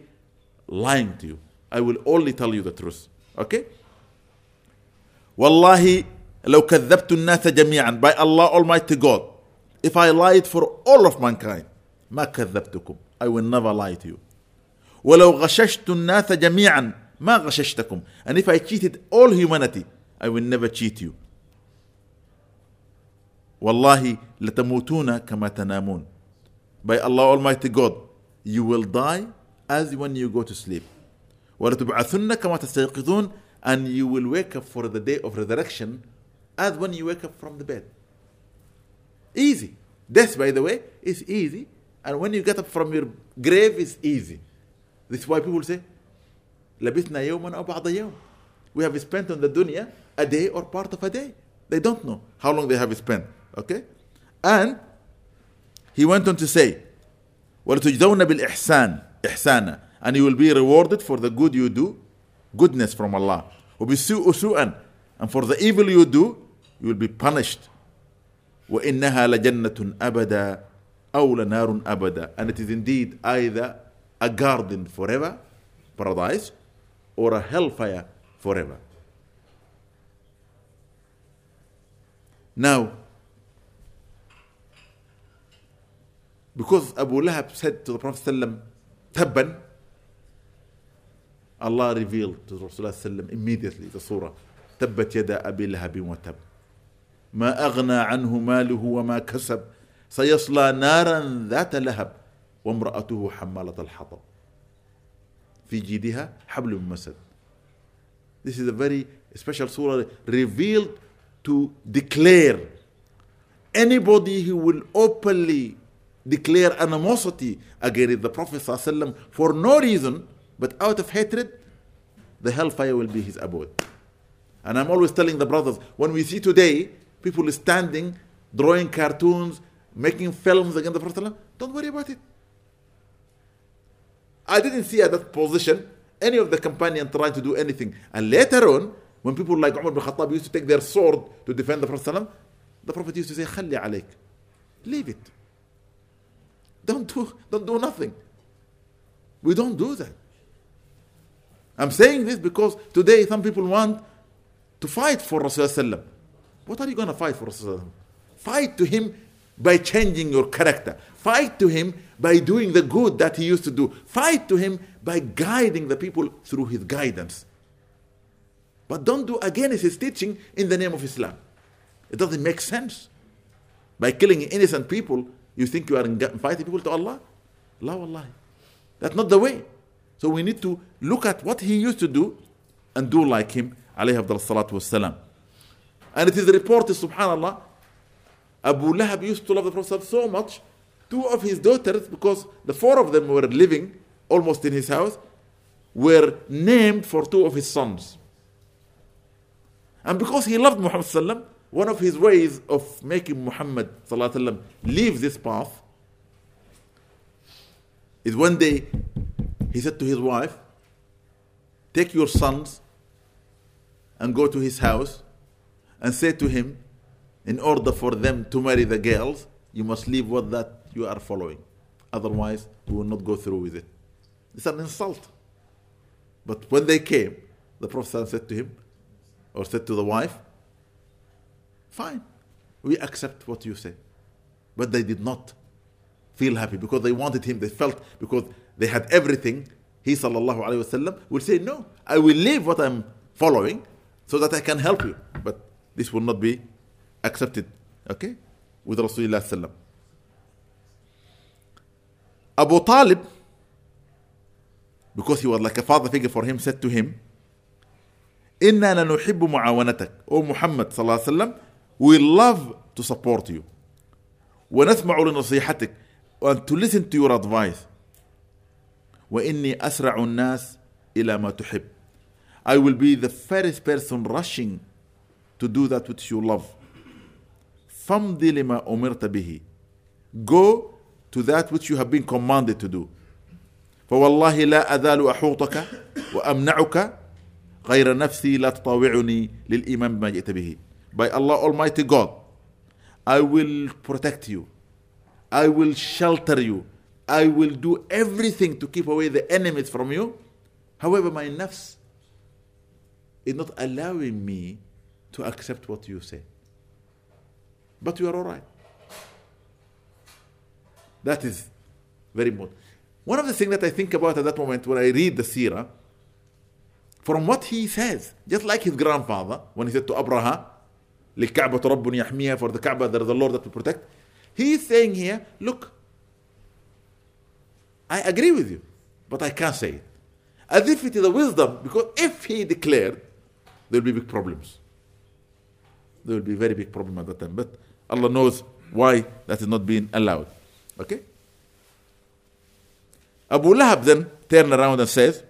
lying to you. I will only tell you the truth. Okay? والله لو كذبت الناس جميعا by Allah Almighty God if I lied for all of mankind ما كذبتكم I will never lie to you ولو غششت الناس جميعا ما غششتكم and if I cheated all humanity I will never cheat you والله لتموتون كما تنامون by Allah Almighty God you will die as when you go to sleep ولتبعثن كما تستيقظون and you will wake up for the day of resurrection as when you wake up from the bed easy death by the way is easy and when you get up from your grave is easy this is why people say لبثنا يوما أو بعض يوم we have spent on the dunya a day or part of a day they don't know how long they have spent okay and he went on to say ولتجزون بالإحسان إحسانا and you will be rewarded for the good you do goodness from Allah وبالسوء سوءا and for the evil you do you will be punished وإنها لجنة أبدا أو لنار أبدا and it is indeed either a garden forever paradise or a hellfire forever now because Abu Lahab said to the Prophet ﷺ, Tabban, Allah revealed to Rasulullah ﷺ immediately the surah, تبت يدا أبي لهب وتب ما أغنى عنه ماله وما كسب سيصلى نارا ذات لهب وامرأته حمالة الحطب في جيدها حبل من مسد This is a very special surah revealed to declare anybody who will openly declare animosity against the Prophet ﷺ for no reason but out of hatred, the hellfire will be his abode. And I'm always telling the brothers when we see today people standing, drawing cartoons, making films against the Prophet, ﷺ, don't worry about it. I didn't see at that position any of the companions trying to do anything. And later on, when people like Umar bin Khattab used to take their sword to defend the Prophet, ﷺ, the Prophet used to say, خلي عليك. Leave it. Don't do, don't do nothing. We don't do that. I'm saying this because today some people want to fight for Rasulullah. What are you going to fight for Rasulullah? Fight to him by changing your character. Fight to him by doing the good that he used to do. Fight to him by guiding the people through his guidance. But don't do against his teaching in the name of Islam. It doesn't make sense. By killing innocent people, you think you are inviting people to Allah? La wallahi. That's not the way. So we need to look at what he used to do and do like him, alayhi salatu wasalam. And it is reported, subhanAllah, Abu Lahab used to love the Prophet so much, two of his daughters, because the four of them were living almost in his house, were named for two of his sons. And because he loved Muhammad one of his ways of making Muhammad sallam, leave this path is one day he said to his wife, Take your sons and go to his house and say to him, In order for them to marry the girls, you must leave what that you are following. Otherwise, we will not go through with it. It's an insult. But when they came, the Prophet said to him, or said to the wife, Fine, we accept what you say. But they did not feel happy because they wanted him. They felt because they had everything. He sallallahu alayhi wasallam will say, No, I will leave what I'm following so that I can help you. But this will not be accepted. Okay? With Rasulullah sallam. Abu Talib, because he was like a father figure for him, said to him, إنا لنحب معاونتك O Muhammad صلى الله عليه وسلم we love to support you ونسمع لنصيحتك and to listen to your advice وإني أسرع الناس إلى ما تحب I will be the first person rushing to do that which you love فامضي لما أمرت به go to that which you have been commanded to do فوالله لا أزال أحوطك وأمنعك غير نفسي لا تطاوعني للإيمان بما جئت به by Allah Almighty God I will protect you I will shelter you I will do everything to keep away the enemies from you however my nafs is not allowing me to accept what you say. But you are all right. That is very important. One of the things that I think about at that moment when I read the seerah, from what he says, just like his grandfather, when he said to Abraha, لِكَعْبَةُ رَبٌّ يَحْمِيهَا For the Kaaba, there is a Lord that will protect. He is saying here, look, I agree with you, but I can't say it. As if it is a wisdom, because if he declared, there will be big problems. There will be very big problem at that time. But Allah knows why that is not being allowed. Okay? Abu Lahab then turned around and says,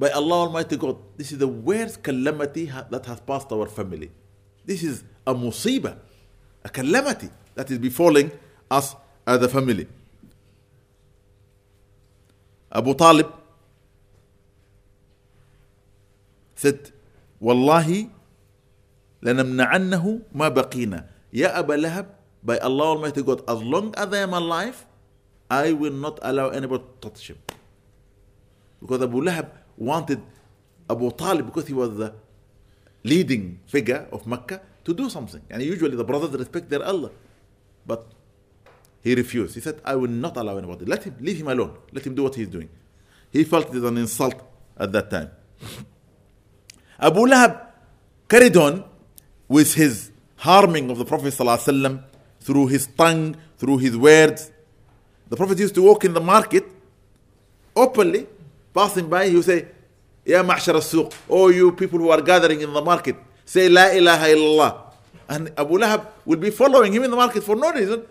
By Allah Almighty God, this is the worst calamity that has passed our family. This is a musibah, a calamity that is befalling us as a family. Abu Talib said, Wallahi, لنمنعنه ما بقينا يا أبا لهب by Allah Almighty God as long as I am alive I will not allow anybody to touch him because Abu Lahab wanted Abu Talib because he was the leading figure of Mecca to do something. And usually the brothers respect their Allah. But he refused. He said I will not allow anybody. Let him leave him alone. Let him do what he's doing. He felt it was an insult at that time. Abu Lahab carried on with his harming of the Prophet ﷺ through his tongue, through his words. The Prophet used to walk in the market openly, passing by, he would say, Ya ma'shar al-suq, oh you people who are gathering in the market, say La ilaha illallah. And Abu Lahab will be following him in the market for no reason.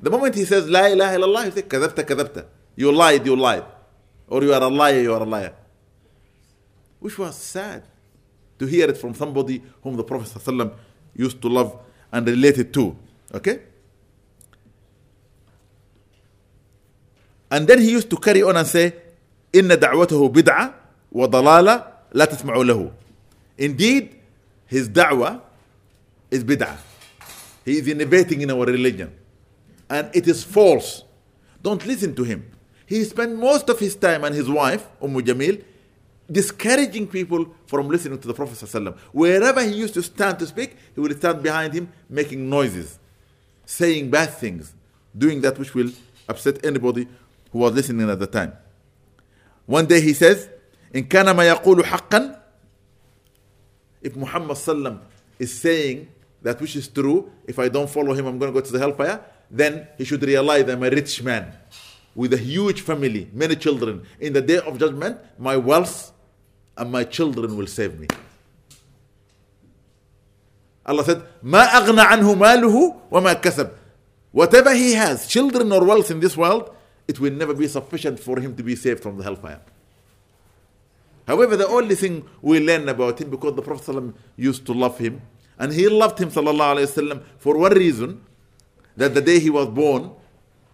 The moment he says La ilaha illallah, he says, Kadabta, kadabta. You lied, you lied. Or you are a liar, you are a liar. Which was sad to hear it from somebody whom the Prophet ﷺ used to love and related to. Okay? And then he used to carry on and say, إن دعوته بدعة وضلالة لا تسمعوا له. Indeed, his da'wah is bid'ah. He is innovating in our religion. And it is false. Don't listen to him. He spent most of his time and his wife, Umm Jamil, discouraging people from listening to the Prophet. ﷺ. Wherever he used to stand to speak, he would stand behind him making noises, saying bad things, doing that which will upset anybody who was listening at the time. One day he says, إن كان ما يقول حقا If Muhammad ﷺ is saying that which is true, if I don't follow him, I'm going to go to the hellfire, then he should realize I'm a rich man with a huge family, many children. In the day of judgment, my wealth and my children will save me. Allah said, ما أغنى عنه ماله وما كسب. Whatever he has, children or wealth in this world, it will never be sufficient for him to be saved from the hellfire. However, the only thing we learn about him, because the Prophet ﷺ used to love him, and he loved him وسلم, for one reason, that the day he was born,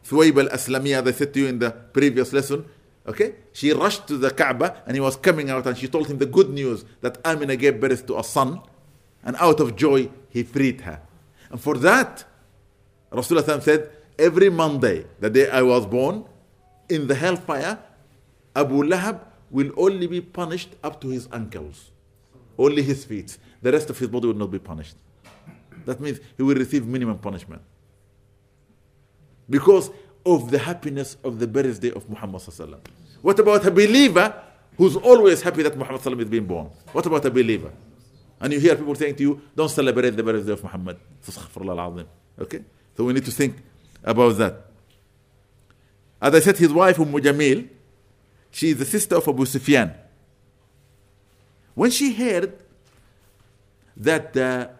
Thuwayb al-Aslamiyah, as I said to you in the previous lesson, okay, she rushed to the Kaaba and he was coming out and she told him the good news that Amina gave birth to a son, and out of joy, he freed her. And for that, Rasulullah said, every Monday, the day I was born, in the hellfire, Abu Lahab will only be punished up to his ankles, only his feet. The rest of his body will not be punished. That means he will receive minimum punishment. Because of the happiness of the birthday of Muhammad. What about a believer who's always happy that Muhammad is being born? What about a believer? And you hear people saying to you, don't celebrate the birthday of Muhammad. Okay? So we need to think about that. As I said, his wife, Umm Jamil, she is the sister of Abu Sufyan. When she heard that the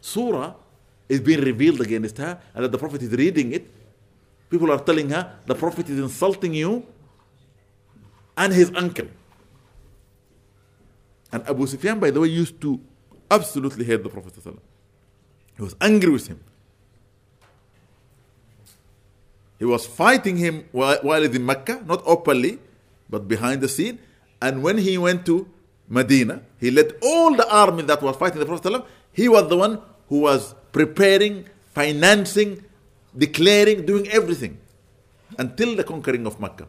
surah is being revealed against her and that the Prophet is reading it, people are telling her the Prophet is insulting you and his uncle. And Abu Sufyan, by the way, used to absolutely hate the Prophet. He was angry with him. He was fighting him while, he's in Mecca, not openly, but behind the scene. And when he went to Medina, he led all the army that was fighting the Prophet. He was the one who was preparing, financing, declaring, doing everything until the conquering of Mecca.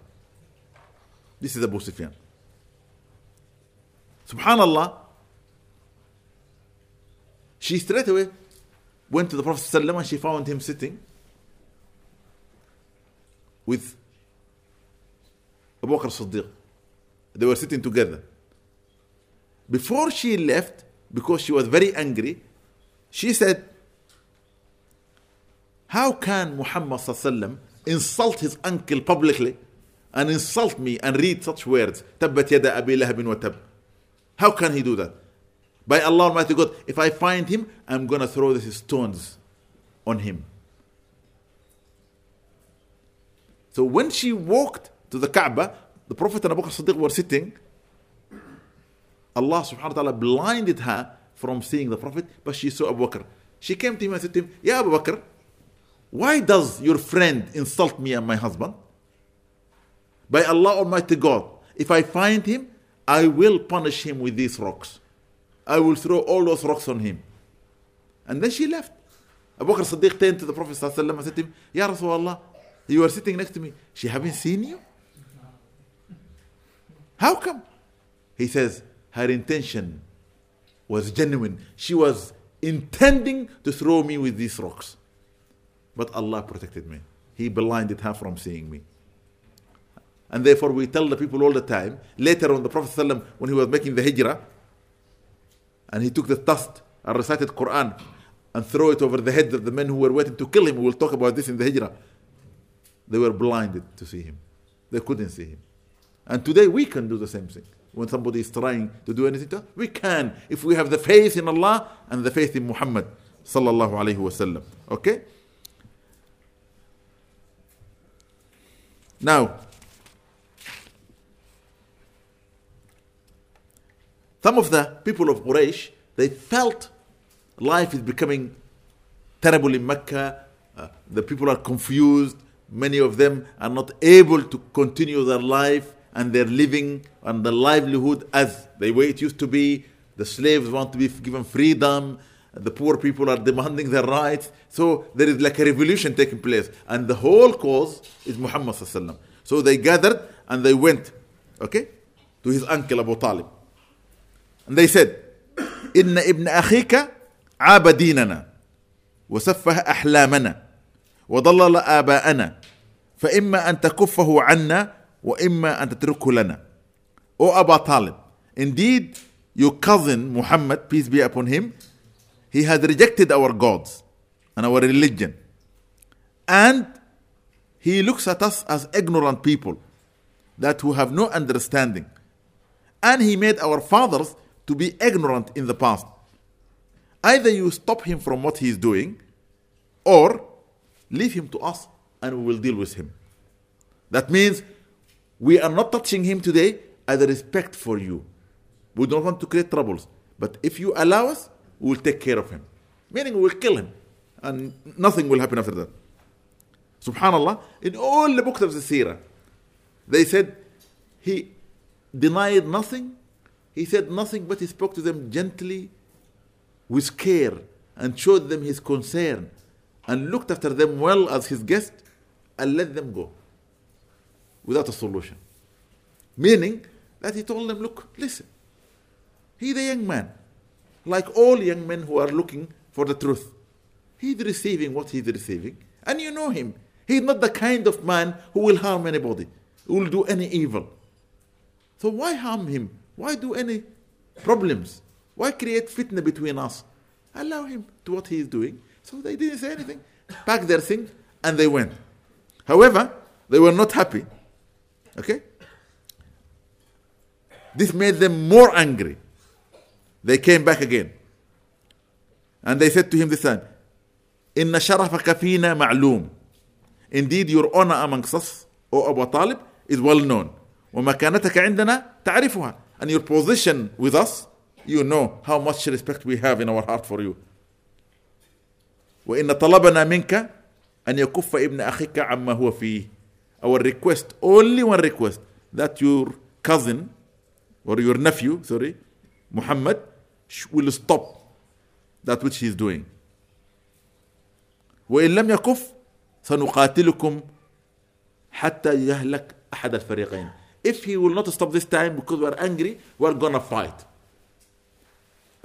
This is Abu Sufyan. Subhanallah, she straight away went to the Prophet ﷺ and she found him sitting with Abu Bakr Siddiq. They were sitting together. Before she left, because she was very angry, she said, How can Muhammad insult his uncle publicly and insult me and read such words? Tabbat yada abi lahabin wa tab. How can he do that? By Allah Almighty God, if I find him, I'm going to throw these stones on him. So when she walked to the Kaaba, the Prophet and Abu Bakr Siddiq were sitting. Allah subhanahu wa ta'ala blinded her from seeing the Prophet, but she saw Abu Bakr. She came to him and said to him, Ya Abu Bakr, why does your friend insult me and my husband? By Allah Almighty God, if I find him, I will punish him with these rocks. I will throw all those rocks on him. And then she left. Abu Bakr Siddiq turned to the Prophet and said to him, Ya Rasulullah, you are sitting next to me. She haven't seen you? How come? He says, her intention was genuine. She was intending to throw me with these rocks. But Allah protected me. He blinded her from seeing me. And therefore, we tell the people all the time. Later on, the Prophet ﷺ, when he was making the hijrah, and he took the dust and recited Quran and threw it over the heads of the men who were waiting to kill him. We will talk about this in the hijrah. They were blinded to see him. They couldn't see him. And today we can do the same thing. When somebody is trying to do anything to us, we can if we have the faith in Allah and the faith in Muhammad sallallahu alaihi wasallam. Okay? Now, some of the people of Quraysh, they felt life is becoming terrible in Mecca. Uh, the people are confused Many of them are not able to continue their life and their living and the livelihood as the way it used to be. The slaves want to be given freedom. The poor people are demanding their rights. So there is like a revolution taking place. And the whole cause is Muhammad. So they gathered and they went, okay, to his uncle Abu Talib. And they said, إن ابن أخيك عاب ديننا وسفه أحلامنا وضلل آباءنا فإما أن تكفه عنا وإما أن تتركه لنا O Abu Talib, indeed your cousin Muhammad, peace be upon him, he has rejected our gods and our religion. And he looks at us as ignorant people that who have no understanding. And he made our fathers to be ignorant in the past. Either you stop him from what he is doing, or leave him to us and we will deal with him. That means we are not touching him today as a respect for you. We don't want to create troubles. But if you allow us, we will take care of him. Meaning we will kill him. And nothing will happen after that. Subhanallah, in all the books of the Seerah, they said he denied nothing. He said nothing, but he spoke to them gently, with care, and showed them his concern, and looked after them well as his guest, and let them go without a solution. Meaning that he told them, look, listen, he's a young man, like all young men who are looking for the truth. He's receiving what he's receiving, and you know him. He's not the kind of man who will harm anybody, who will do any evil. So why harm him? Why do any problems? Why create fitna between us? Allow him to what he is doing. So they didn't say anything. Packed their things and they went. However, they were not happy. Okay? This made them more angry. They came back again. And they said to him this time, إن شرفك فينا معلوم. Indeed, your honor amongst us, O Abu Talib, is well known. ومكانتك عندنا تعرفها. And your position with us, you know how much respect we have in our heart for you. وإن طلبنا منك أن يكف ابن أخيك عما هو فيه. Our request, only one request, that your cousin or your nephew, sorry, Muhammad, will stop that which he is doing. وإن لم يكف سنقاتلكم حتى يهلك أحد الفريقين. If he will not stop this time because we are angry, we are gonna fight.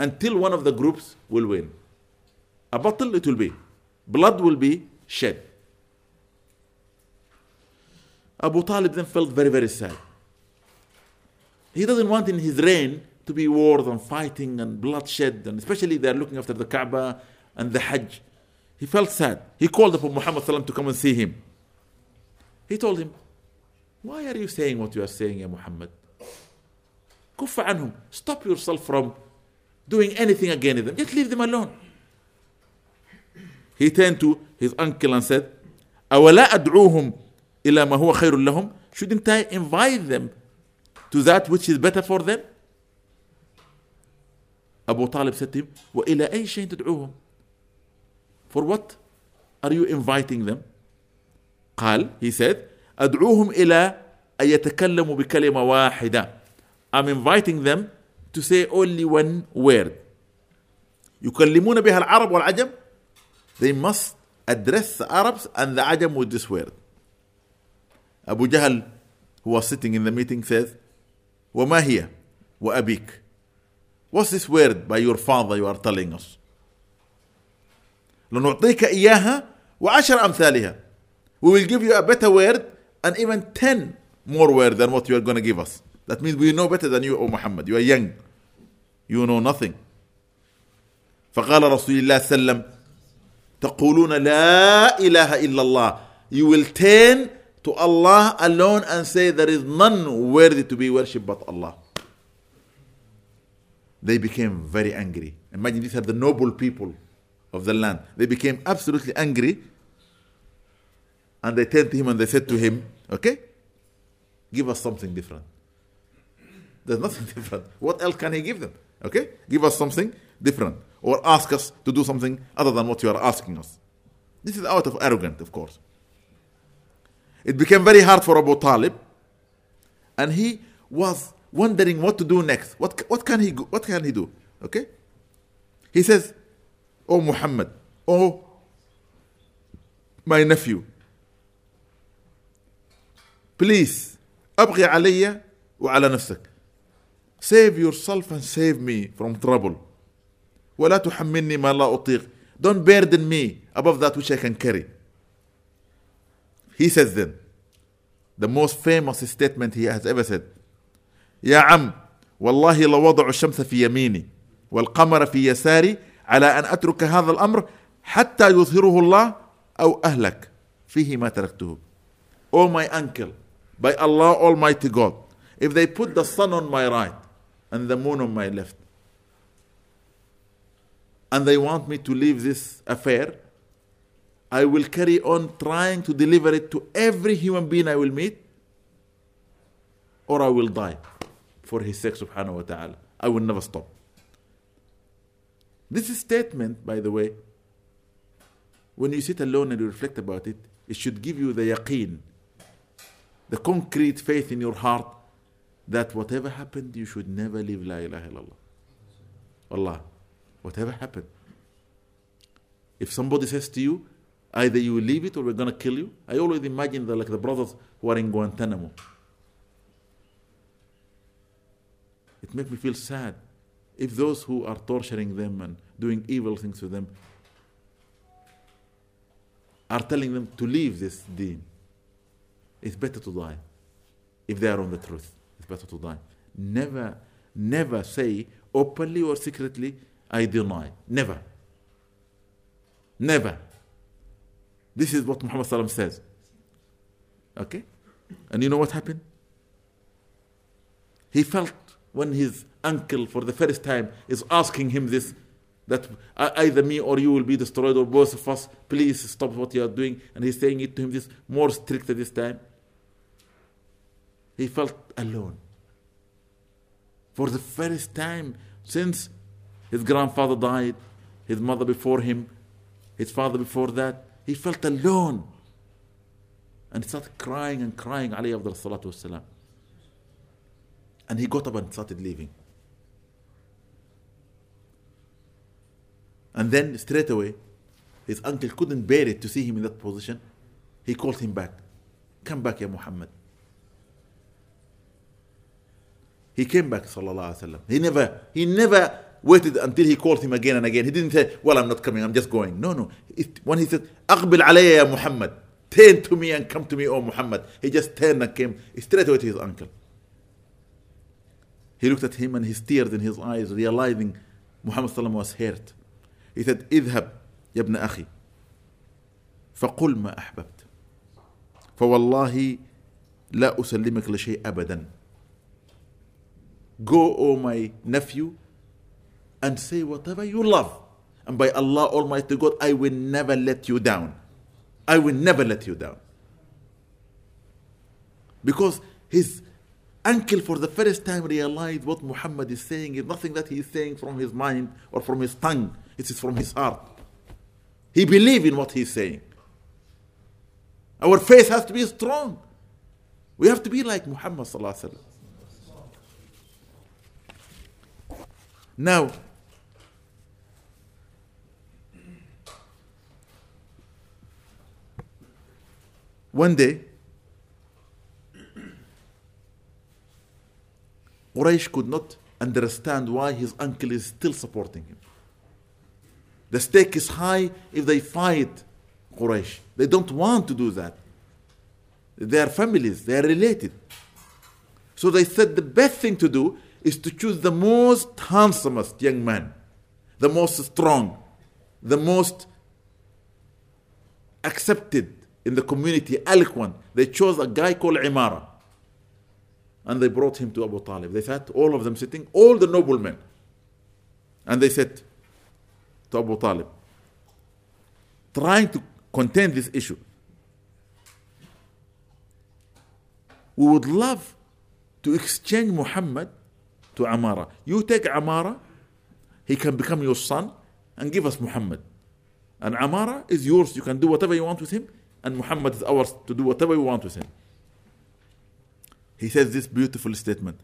until one of the groups will win. A battle it will be. Blood will be shed. Abu Talib then felt very, very sad. He doesn't want in his reign to be wars and fighting and bloodshed, and especially they are looking after the Kaaba and the Hajj. He felt sad. He called upon Muhammad to come and see him. He told him, Why are you saying what you are saying, Ya Muhammad? Kuffa anhum. Stop yourself from doing anything against them. Just leave them alone. He turned to his uncle and said, أولا أدعوهم إلى ما هو خير لهم? Shouldn't I invite them to that which is better for them? Abu Talib said to him, وإلى أي شيء تدعوهم? For what are you inviting them? قال, he said, أدعوهم إلى أن يتكلموا بكلمة واحدة. I'm inviting them to say only one word. يكلمون بها العرب والعجم. They must address the Arabs and the Ajam with this word. Abu Jahl, who was sitting in the meeting, says, وما هي وأبيك What's this word by your father you are telling us? لنعطيك إياها وعشر أمثالها We will give you a better word and even ten more words than what you are going to give us. That means we know better than you, O Muhammad. You are young. You know nothing. فقال رسول الله صلى الله عليه وسلم تقولون لا إله إلا الله You will turn to Allah alone and say there is none worthy to be worshipped but Allah. They became very angry. Imagine these are the noble people of the land. They became absolutely angry and they turned to him and they said to him, Okay, give us something different. There's nothing different. What else can he give them? Okay, give us something different or ask us to do something other than what you are asking us. This is out of arrogance, of course. It became very hard for Abu Talib, and he was wondering what to do next. What, what, can, he, what can he do? Okay? He says, Oh Muhammad, oh my nephew, please, أبغي علي وعلى نفسك. Save yourself and save me from trouble. ولا تحملني ما لا أطيق. Don't burden me above that which I can carry. He says then, the most famous statement he has ever said, يا عم والله لوضع الشمس في يميني والقمر في يساري على أن أترك هذا الأمر حتى يظهره الله أو أهلك فيه ما تركته Oh my uncle, by Allah Almighty God, if they put the sun on my right and the moon on my left, and they want me to leave this affair, I will carry on trying to deliver it to every human being I will meet, or I will die for His sake, subhanahu wa ta'ala. I will never stop. This statement, by the way, when you sit alone and you reflect about it, it should give you the yaqeen, the concrete faith in your heart that whatever happened, you should never leave La ilaha illallah. Allah, whatever happened. If somebody says to you, either you leave it or we're to kill you. I always imagine that like the brothers who are in Guantanamo. It makes me feel sad. If those who are torturing them and doing evil things to them are telling them to leave this deen, it's better to die. If they are on the truth, it's better to die. Never, never say openly or secretly, I deny. Never. Never. This is what Muhammad says. Okay? And you know what happened? He felt when his uncle, for the first time, is asking him this that either me or you will be destroyed or both of us, please stop what you are doing. And he's saying it to him this more strictly this time. He felt alone. For the first time since his grandfather died, his mother before him, his father before that, he felt alone. And he started crying and crying, alayhi afdal salatu wasalam. And he got up and started leaving. And then straight away, his uncle couldn't bear it to see him in that position. He called him back. Come back, Ya Muhammad. He came back, sallallahu alaihi wasallam. He never, he never waited until he called him again and again. He didn't say, Well, I'm not coming, I'm just going. No, no. It, when he said, Aqbil alayya ya Muhammad, turn to me and come to me, O Muhammad, he just turned and came straight away to his uncle. He looked at him and his tears in his eyes, realizing Muhammad was hurt. He said, اذهب يا ابن أخي فقل ما أحببت فوالله لا أسلمك لشيء أبدا Go, O my nephew, and say whatever you love. And by Allah Almighty God, I will never let you down. I will never let you down. Because his uncle, for the first time, realized what Muhammad is saying is nothing that he is saying from his mind or from his tongue, it is from his heart. He believes in what he is saying. Our faith has to be strong. We have to be like Muhammad. Now, one day, Quraysh could not understand why his uncle is still supporting him. The stake is high if they fight Quraysh. They don't want to do that. They are families, they are related. So they said the best thing to do is to choose the most handsomest young man, the most strong, the most accepted in the community, eloquent. They chose a guy called Imara. And they brought him to Abu Talib. They sat, all of them sitting, all the noblemen. And they said to Abu Talib, trying to contain this issue. We would love to exchange Muhammad to Amara. You take Amara, he can become your son and give us Muhammad. And Amara is yours. You can do whatever you want with him, and Muhammad is ours to do whatever we want with him. He says this beautiful statement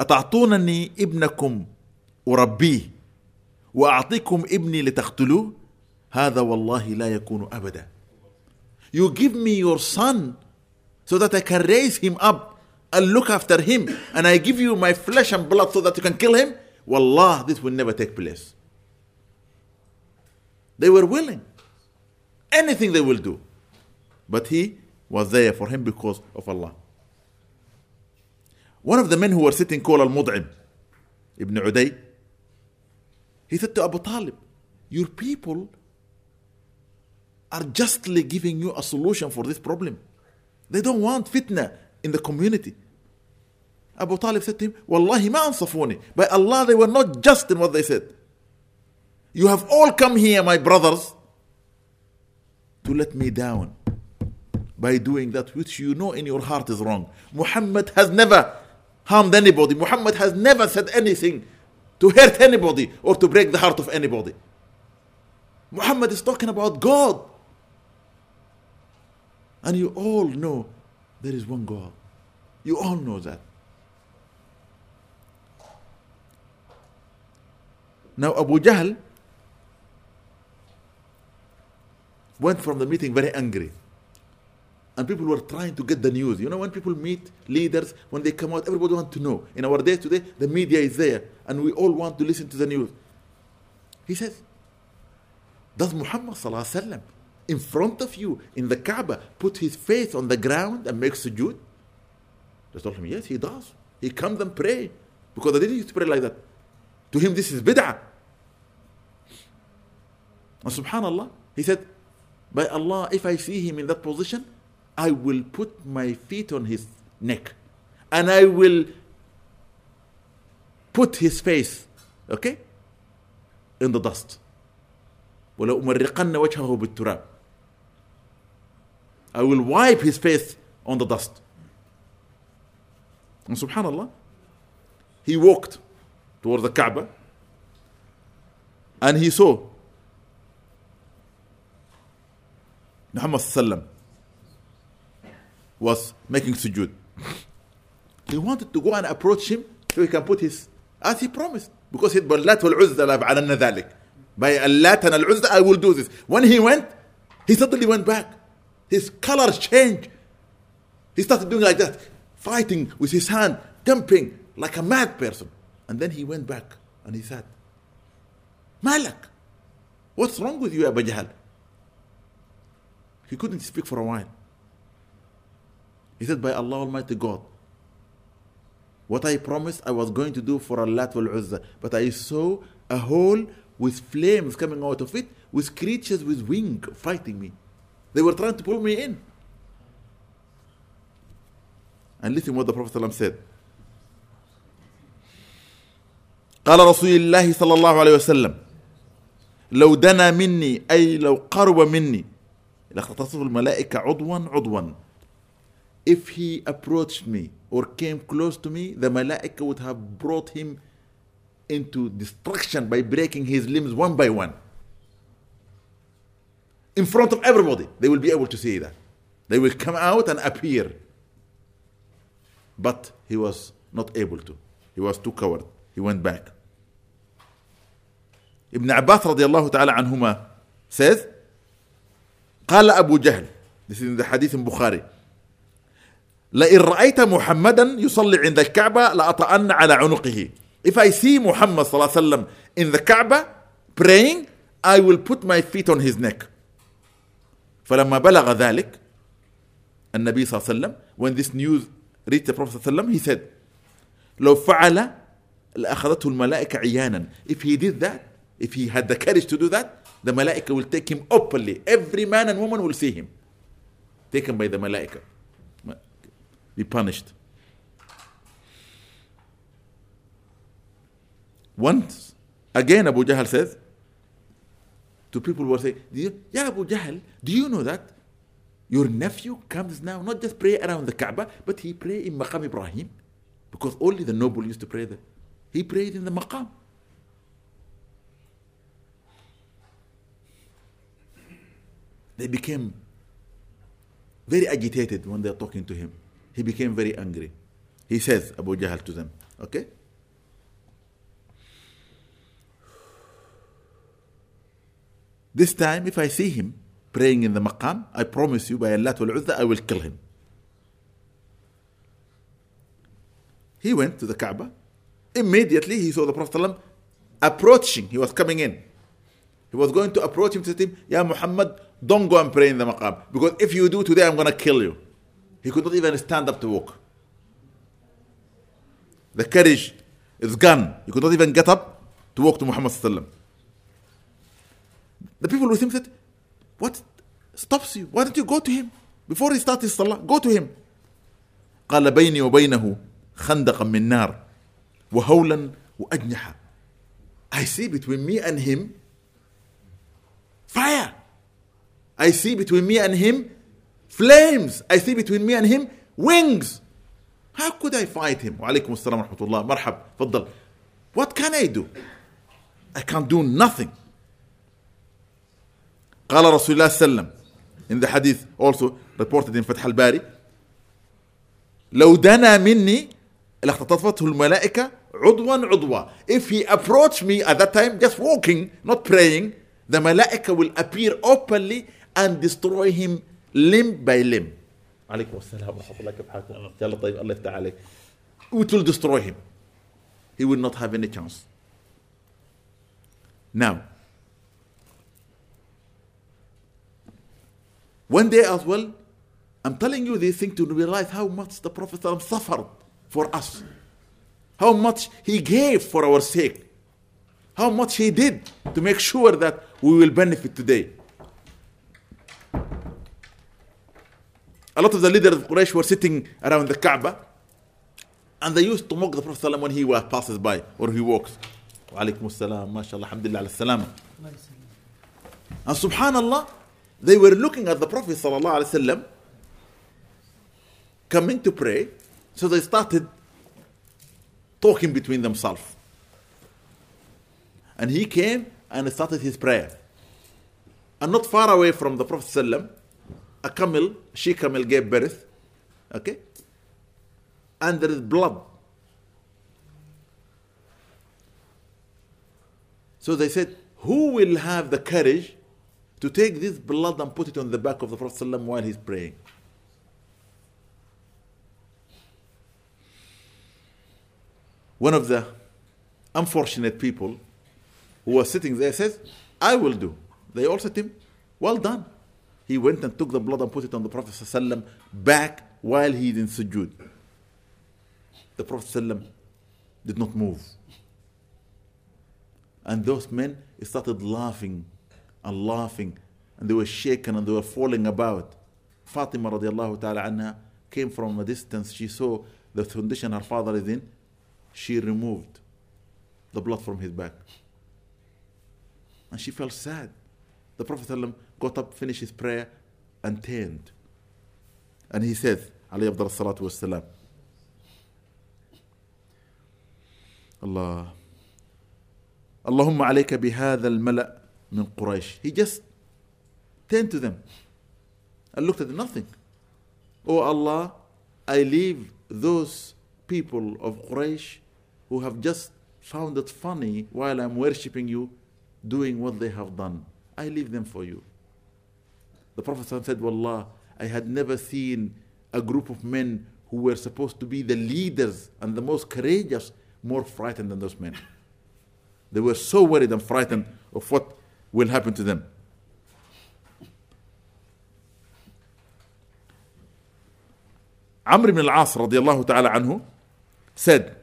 أتعطونني ابنكم أربيه وأعطيكم ابني لتقتلوه هذا والله لا يكون أبدا You give me your son so that I can raise him up and look after him and I give you my flesh and blood so that you can kill him Wallah this will never take place They were willing anything they will do but he was there for him because of Allah One of the men who were sitting called Al-Mut'im, Ibn Uday, he said to Abu Talib, your people are justly giving you a solution for this problem. They don't want fitna in the community. Abu Talib said to him, Wallahi ma ansafuni. By Allah, they were not just in what they said. You have all come here, my brothers, to let me down by doing that which you know in your heart is wrong. Muhammad has never harmed anybody. Muhammad has never said anything to hurt anybody or to break the heart of anybody. Muhammad is talking about God. And you all know there is one God. You all know that. Now Abu Jahl went from the meeting very angry and people were trying to get the news. You know, when people meet leaders, when they come out, everybody wants to know. In our day today, the media is there, and we all want to listen to the news. He says, Does Muhammad وسلم, in front of you in the Kaaba put his face on the ground and make sujood? They told him, Yes, he does. He comes and pray because they didn't used to pray like that. To him, this is bid'ah. And subhanallah, he said, By Allah, if I see him in that position, I will put my feet on his neck and I will put his face, okay, in the dust. ولأمرقن وجهه بالتراب. I will wipe his face on the dust. And subhanallah, he walked toward the Kaaba and he saw Muhammad sallam was making sujood. He wanted to go and approach him so he can put his, as he promised, because he said, "Ballat. By al-Lat and al uzza, I will do this. When he went, he suddenly went back. His color changed. He started doing like that, fighting with his hand, jumping like a mad person. And then he went back and he said, Malak, what's wrong with you, Abu Jahal? He couldn't speak for a while. He said, By Allah Almighty God, what I promised I was going to do for al-Lat wal Uzza, but I saw a hole with flames coming out of it, with creatures with wings fighting me. They were trying to pull me in. And listen what the Prophet said. قال رسول الله صلى الله عليه وسلم لو دنا مني أي لو قرب مني لاختصته الملائكة عضوا عضوا if he approached me or came close to me the malaika would have brought him into destruction by breaking his limbs one by one in front of everybody they will be able to see that they will come out and appear but he was not able to he was too coward he went back Ibn Abbas radiallahu ta'ala anhuma says قال أبو جهل. This is the hadith in لئن رأيت محمدا يصلي عند الكعبة لأطأن على عنقه. If I see Muhammad صلى الله عليه وسلم in the Kaaba praying I will put my feet on his neck. فلما بلغ ذلك النبي صلى الله عليه وسلم when this news reached the Prophet صلى الله عليه وسلم he said لو فعل لأخذته الملائكة عيانا. If he did that if he had the courage to do that the malaika will take him openly. Every man and woman will see him. Taken by the malaika. Be punished. Once again Abu Jahl says to people who are saying yeah Abu Jahl do you know that your nephew comes now not just pray around the Kaaba but he pray in Maqam Ibrahim? Because only the noble used to pray there. He prayed in the Maqam they became very agitated when they're talking to him. He became very angry. He says, Abu Jahl to them, okay? This time, if I see him praying in the maqam, I promise you by Allah wal I will kill him. He went to the Kaaba. Immediately, he saw the Prophet approaching. He was coming in. He was going to approach him to say, Ya Muhammad, don't go and pray in the maqam. Because if you do today, I'm going to kill you. He could not even stand up to walk. The courage is gone. He could not even get up to walk to Muhammad. The people with him said, What stops you? Why don't you go to him? Before he starts his salah, go to him. قال بيني وبينه خندقا من نار وهولا وأجنحة I see between me and him fire. I see between me and him flames. I see between me and him wings. How could I fight him? وعليكم السلام ورحمة الله مرحب تفضل What can I do? I can't do nothing. قال رسول الله صلى الله عليه وسلم in the hadith also reported in فتح الباري لو دنا مني لاختطفته الملائكة عضوا عضوا if he approached me at that time just walking not praying the malaika will appear openly and destroy him limb by limb عليكم السلام ورحمة الله كيف حالكم؟ يلا طيب الله يفتح عليك it will destroy him he will not have any chance now one day as well I'm telling you these things to realize how much the Prophet suffered for us how much he gave for our sake how much he did to make sure that we will benefit today. A lot of the leaders of Quraysh were sitting around the Kaaba and they used to mock the Prophet when he passes by or he walks. وعليكم السلام ما شاء الله الحمد لله على السلامة. And subhanallah, they were looking at the Prophet صلى الله عليه وسلم coming to pray, so they started talking between themselves. And he came and started his prayer. And not far away from the Prophet ﷺ, a camel, she camel gave birth. Okay? And there is blood. So they said, Who will have the courage to take this blood and put it on the back of the Prophet ﷺ while he's praying? One of the unfortunate people who were sitting there says, I will do. They all said to him, Well done. He went and took the blood and put it on the Prophet ﷺ back while he is in sujood. The Prophet ﷺ did not move. And those men started laughing and laughing and they were shaken and they were falling about. Fatima radiallahu ta'ala anha came from a distance. She saw the condition her father is in. She removed the blood from his back. And she felt sad. The Prophet ﷺ got up, finished his prayer, and turned. And he said, alayhi salatu wassalam, Allah, Allahumma alayka bihadha al-mala' min Quraysh. He just turned to them and looked at them, nothing. Oh Allah, I leave those people of Quraysh who have just found it funny while I'm worshipping you doing what they have done. I leave them for you. The Prophet said, Wallah, I had never seen a group of men who were supposed to be the leaders and the most courageous more frightened than those men. They were so worried and frightened of what will happen to them. Amr ibn al-As radiallahu ta'ala anhu said,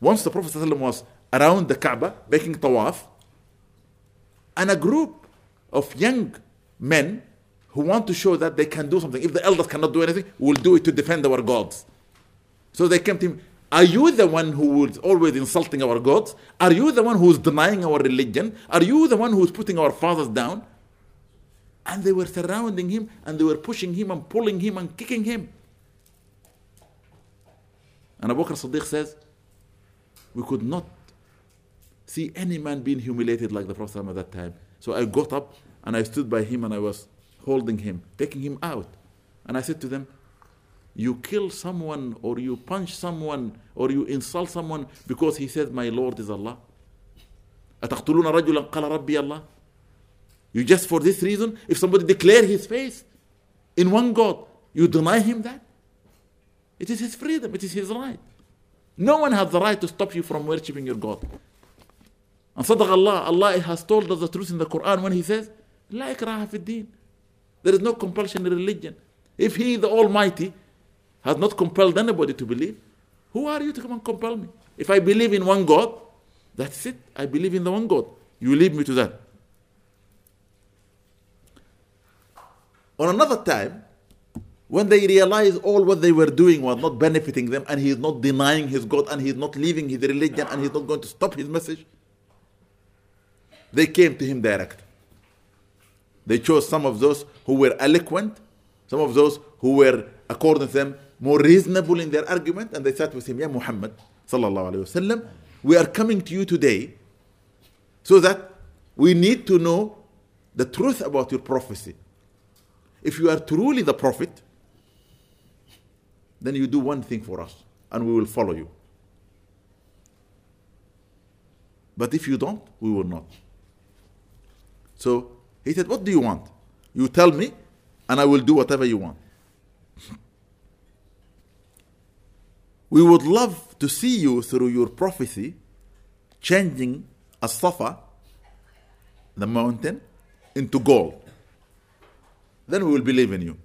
once the Prophet was around the Kaaba making tawaf, and a group of young men who want to show that they can do something. If the elders cannot do anything, we'll do it to defend our gods. So they came to him, Are you the one who is always insulting our gods? Are you the one who is denying our religion? Are you the one who is putting our fathers down? And they were surrounding him and they were pushing him and pulling him and kicking him. And Abu Bakr Siddiq says, We could not see any man being humiliated like the Prophet at that time. So I got up and I stood by him and I was holding him, taking him out. And I said to them, You kill someone or you punch someone or you insult someone because he says, My Lord is Allah. أتقتلون رجلا قال ربي الله You just for this reason, if somebody declare his faith in one God, you deny him that? It is his freedom, it is his right. No one has the right to stop you from worshipping your God. And صدق Allah, Allah has told us the truth in the Quran when He says, لا إكراه في الدين. There is no compulsion in religion. If He, the Almighty, has not compelled anybody to believe, who are you to come and compel me? If I believe in one God, that's it. I believe in the one God. You lead me to that. On another time, when they realized all what they were doing was not benefiting them, and he is not denying his God, and he is not leaving his religion, and he's not going to stop his message, they came to him direct. They chose some of those who were eloquent, some of those who were, according to them, more reasonable in their argument, and they said with him, Ya Muhammad, sallallahu wasallam, we are coming to you today so that we need to know the truth about your prophecy. If you are truly the prophet, then you do one thing for us, and we will follow you. But if you don't, we will not. So he said, What do you want? You tell me, and I will do whatever you want. We would love to see you through your prophecy changing a Safa, the mountain, into gold. Then we will believe in you.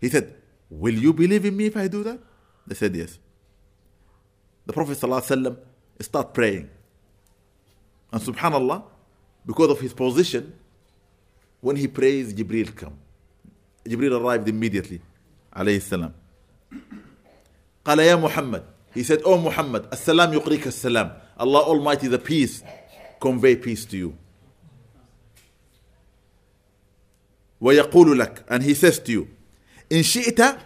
He said, Will you believe in me if I do that? They said, Yes. The Prophet ﷺ start praying. And subhanAllah, because of his position, when he prays, Jibril come. Jibril arrived immediately, alayhi salam. قال يا محمد He said, Oh Muhammad, As-salam yuqrika as-salam. Allah Almighty, the peace, convey peace to you. ويقول لك and he says to you إن شئت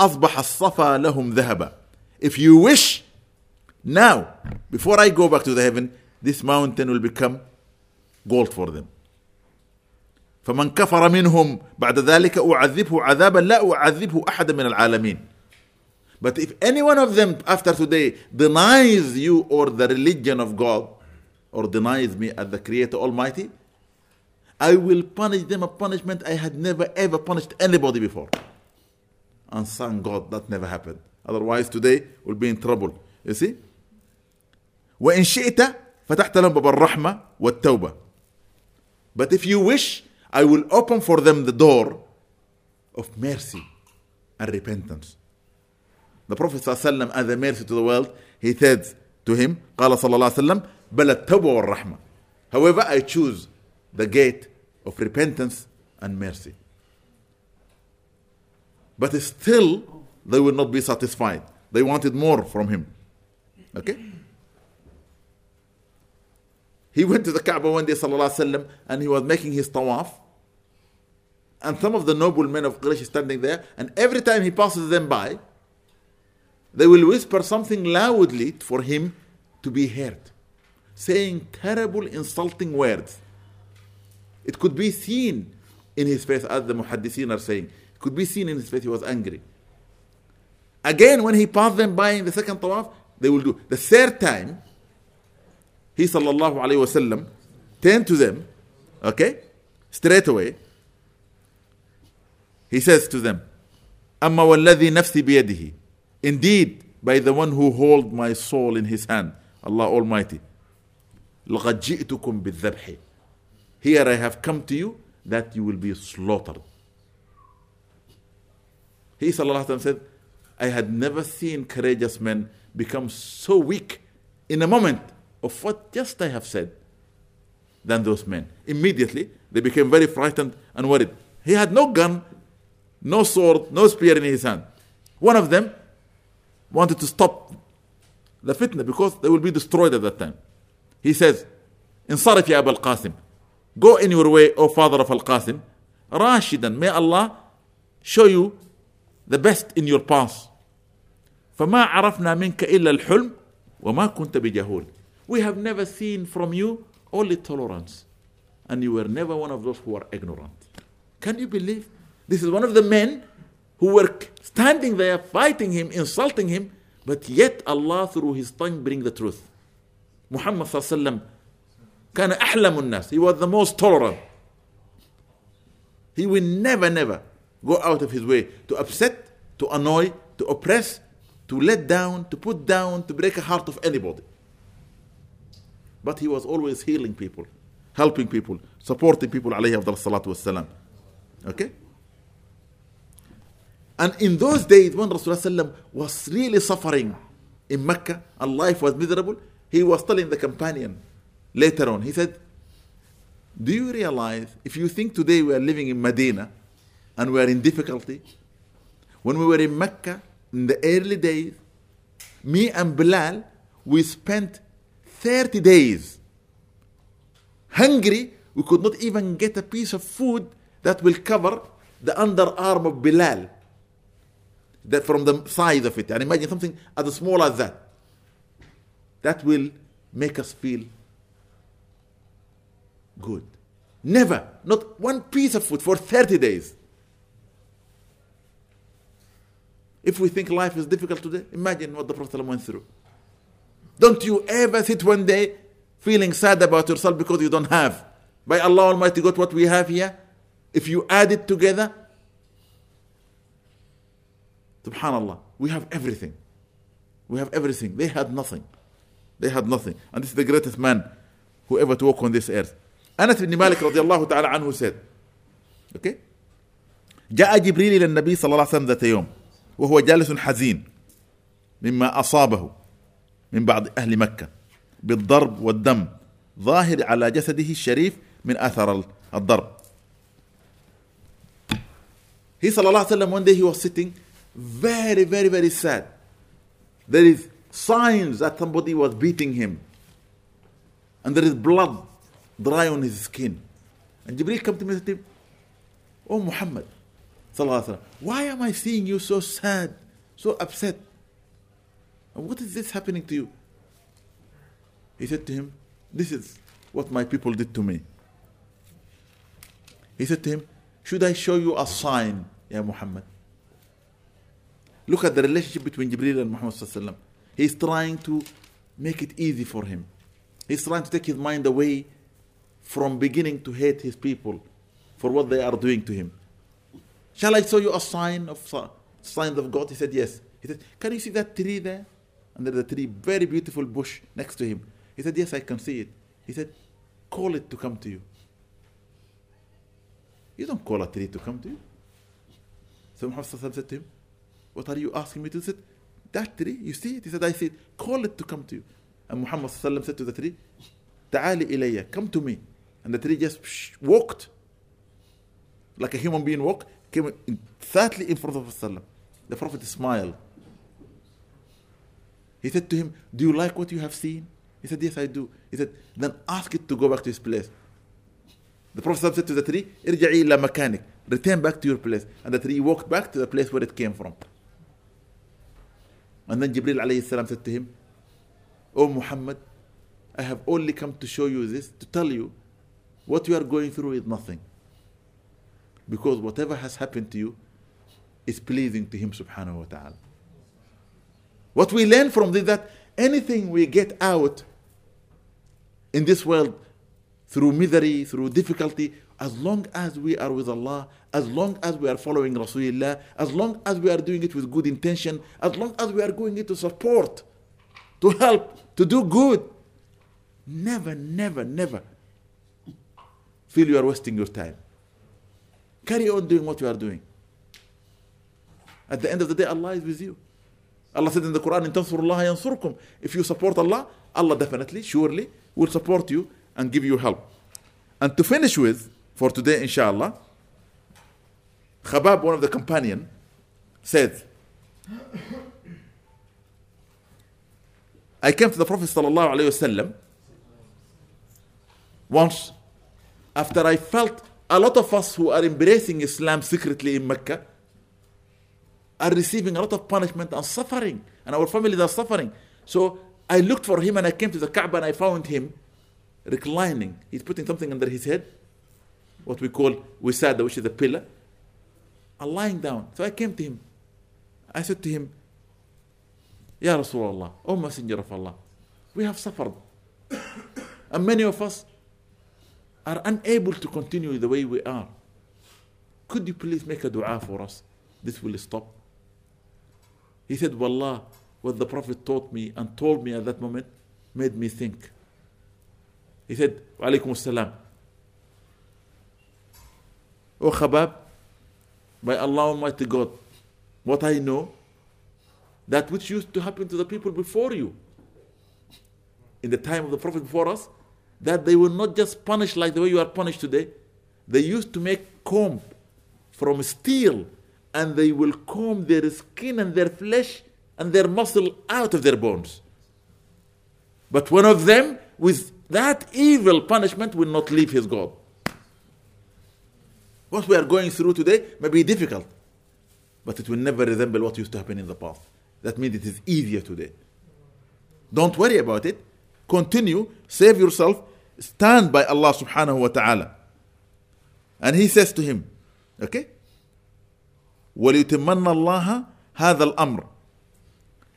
أصبح الصفا لهم ذهبا If you wish now before I go back to the heaven this mountain will become gold for them فمن كفر منهم بعد ذلك أعذبه عذابا لا أعذبه أحدا من العالمين But if any one of them after today denies you or the religion of God or denies me as the Creator Almighty, I will punish them a punishment I had never ever punished anybody before. And thank God that never happened. Otherwise, today we'll be in trouble. You see? وإن شئت فتحت لهم باب الرحمة والتوبة. But if you wish, I will open for them the door of mercy and repentance. The Prophet ﷺ, as a mercy to the world, he said to him, قال صلى الله عليه وسلم, بل التوبة والرحمة. However, I choose the gate of repentance and mercy. But still, they will not be satisfied. They wanted more from him. Okay? He went to the Kaaba one day, sallallahu alaihi wasallam, and he was making his tawaf. And some of the noble men of Quraysh standing there, and every time he passes them by, they will whisper something loudly for him to be heard, saying terrible, insulting words. It could be seen in his face, as the muhaddithin are saying. It could be seen in his face, he was angry. Again, when he passed them by in the second tawaf, they will do. The third time, he sallallahu alayhi wasallam turned to them, okay, straight away. He says to them, أما والذي نفسي بيده Indeed, by the one who hold my soul in his hand, Allah Almighty. لقد جئتكم بالذبح Here I have come to you that you will be slaughtered. He sallallahu alayhi wa said, I had never seen courageous men become so weak in a moment of what just I have said than those men. Immediately, they became very frightened and worried. He had no gun, no sword, no spear in his hand. One of them wanted to stop the fitna because they will be destroyed at that time. He says, انصرف يا أبا القاسم Go in your way, O father of Al-Qasim. Rashidan, may Allah show you the best in your path. فما عرفنا منك إلا الحلم وما كنت بجهول. We have never seen from you only tolerance. And you were never one of those who are ignorant. Can you believe? This is one of the men who were standing there fighting him, insulting him, but yet Allah through his tongue bring the truth. Muhammad sallallahu كان أحلم الناس. He was the most tolerant. He will never, never go out of his way to upset, to annoy, to oppress, to let down, to put down, to break a heart of anybody. but he was always healing people, helping people, supporting people, alayhi salatu wassalam. Okay? And in those days when Rasulullah was really suffering in Mecca and life was miserable, he was telling the companion later on, he said, Do you realize if you think today we are living in Medina and we are in difficulty, when we were in Mecca in the early days, me and Bilal, we spent 30 days hungry. We could not even get a piece of food that will cover the underarm of Bilal. That from the size of it. And imagine something as small as that. That will make us feel good. Never, not one piece of food for 30 days. If we think life is difficult today, imagine what the Prophet went through. Don't you ever sit one day feeling sad about yourself because you don't have. By Allah Almighty God, what we have here, if you add it together, subhanallah, we have everything. We have everything. They had nothing. They had nothing. And this is the greatest man who ever to walk on this earth. أنس بن مالك رضي الله تعالى عنه said okay جاء جبريل إلى النبي صلى الله عليه وسلم ذات يوم وهو جالس حزين مما أصابه من بعض أهل مكة بالضرب والدم ظاهر على جسده الشريف من أثر الضرب He صلى الله عليه وسلم one day he was sitting very very very sad. There is signs that somebody was beating him. And there is blood dry on his skin. And Jibril come to me and said, Oh Muhammad, why am I seeing you so sad, so upset? What is this happening to you? He said to him, This is what my people did to me. He said to him, Should I show you a sign, Ya Muhammad? Look at the relationship between Jibril and Muhammad. He's trying to make it easy for him. He's trying to take his mind away from beginning to hate his people for what they are doing to him. Shall I show you a sign of signs of God? He said, Yes. He said, Can you see that tree there? There's a tree, very beautiful bush next to him. He said, Yes, I can see it. He said, Call it to come to you. You don't call a tree to come to you. So Muhammad said to him, What are you asking me to do? That tree, you see it? He said, I see it. Call it to come to you. And Muhammad said to the tree, Ta'ali ilayya, come to me. And the tree just walked like a human being walk, came exactly in front of Prophet. The Prophet smiled. He said to him, Do you like what you have seen? He said, Yes, I do. He said, Then ask it to go back to its place. The Prophet said to the tree, Irja'i ila makanik. Return back to your place. And the tree walked back to the place where it came from. And then Jibril alayhi said to him, O Muhammad, I have only come to show you this, to tell you what you are going through is nothing. Because whatever has happened to you is pleasing to Him subhanahu wa ta'ala. What we learn from this that anything we get out in this world through misery, through difficulty, as long as we are with Allah, as long as we are following Rasulullah, as long as we are doing it with good intention, as long as we are going it to support, to help, to do good, never, never, never feel you are wasting your time. Carry on doing what you are doing. At the end of the day, Allah is with you. Allah said in the Quran, Allah yansurkum. If you support Allah, Allah definitely, surely will support you and give you help. And to finish with, for today, inshallah, Khabab, one of the companion, said, I came to the Prophet sallallahu wasallam once after I felt a lot of us who are embracing Islam secretly in Mecca are receiving a lot of punishment and suffering, and our families are suffering. So I looked for him and I came to the Kaaba and I found him reclining. He's putting something under his head, what we call wisada, which is a pillar, and lying down. So I came to him. I said to him, Ya Rasulullah, O Messenger of Allah, we have suffered. and many of us are unable to continue the way we are. Could you please make a dua for us? This will stop. He said, Wallah, what the Prophet taught me and told me at that moment made me think. He said, Wa alaikum assalam. O Khabab, by Allah Almighty God, what I know, that which used to happen to the people before you, in the time of the Prophet before us, that they were not just punished like the way you are punished today. They used to make comb from steel and they will comb their skin and their flesh and their muscle out of their bones. But one of them, with that evil punishment, will not leave his God. What we are going through today may be difficult, but it will never resemble what used to happen in the past. That means it is easier today. Don't worry about it. Continue, save yourself, stand by Allah subhanahu wa ta'ala. And he says to him, okay? وليتمن الله هذا الأمر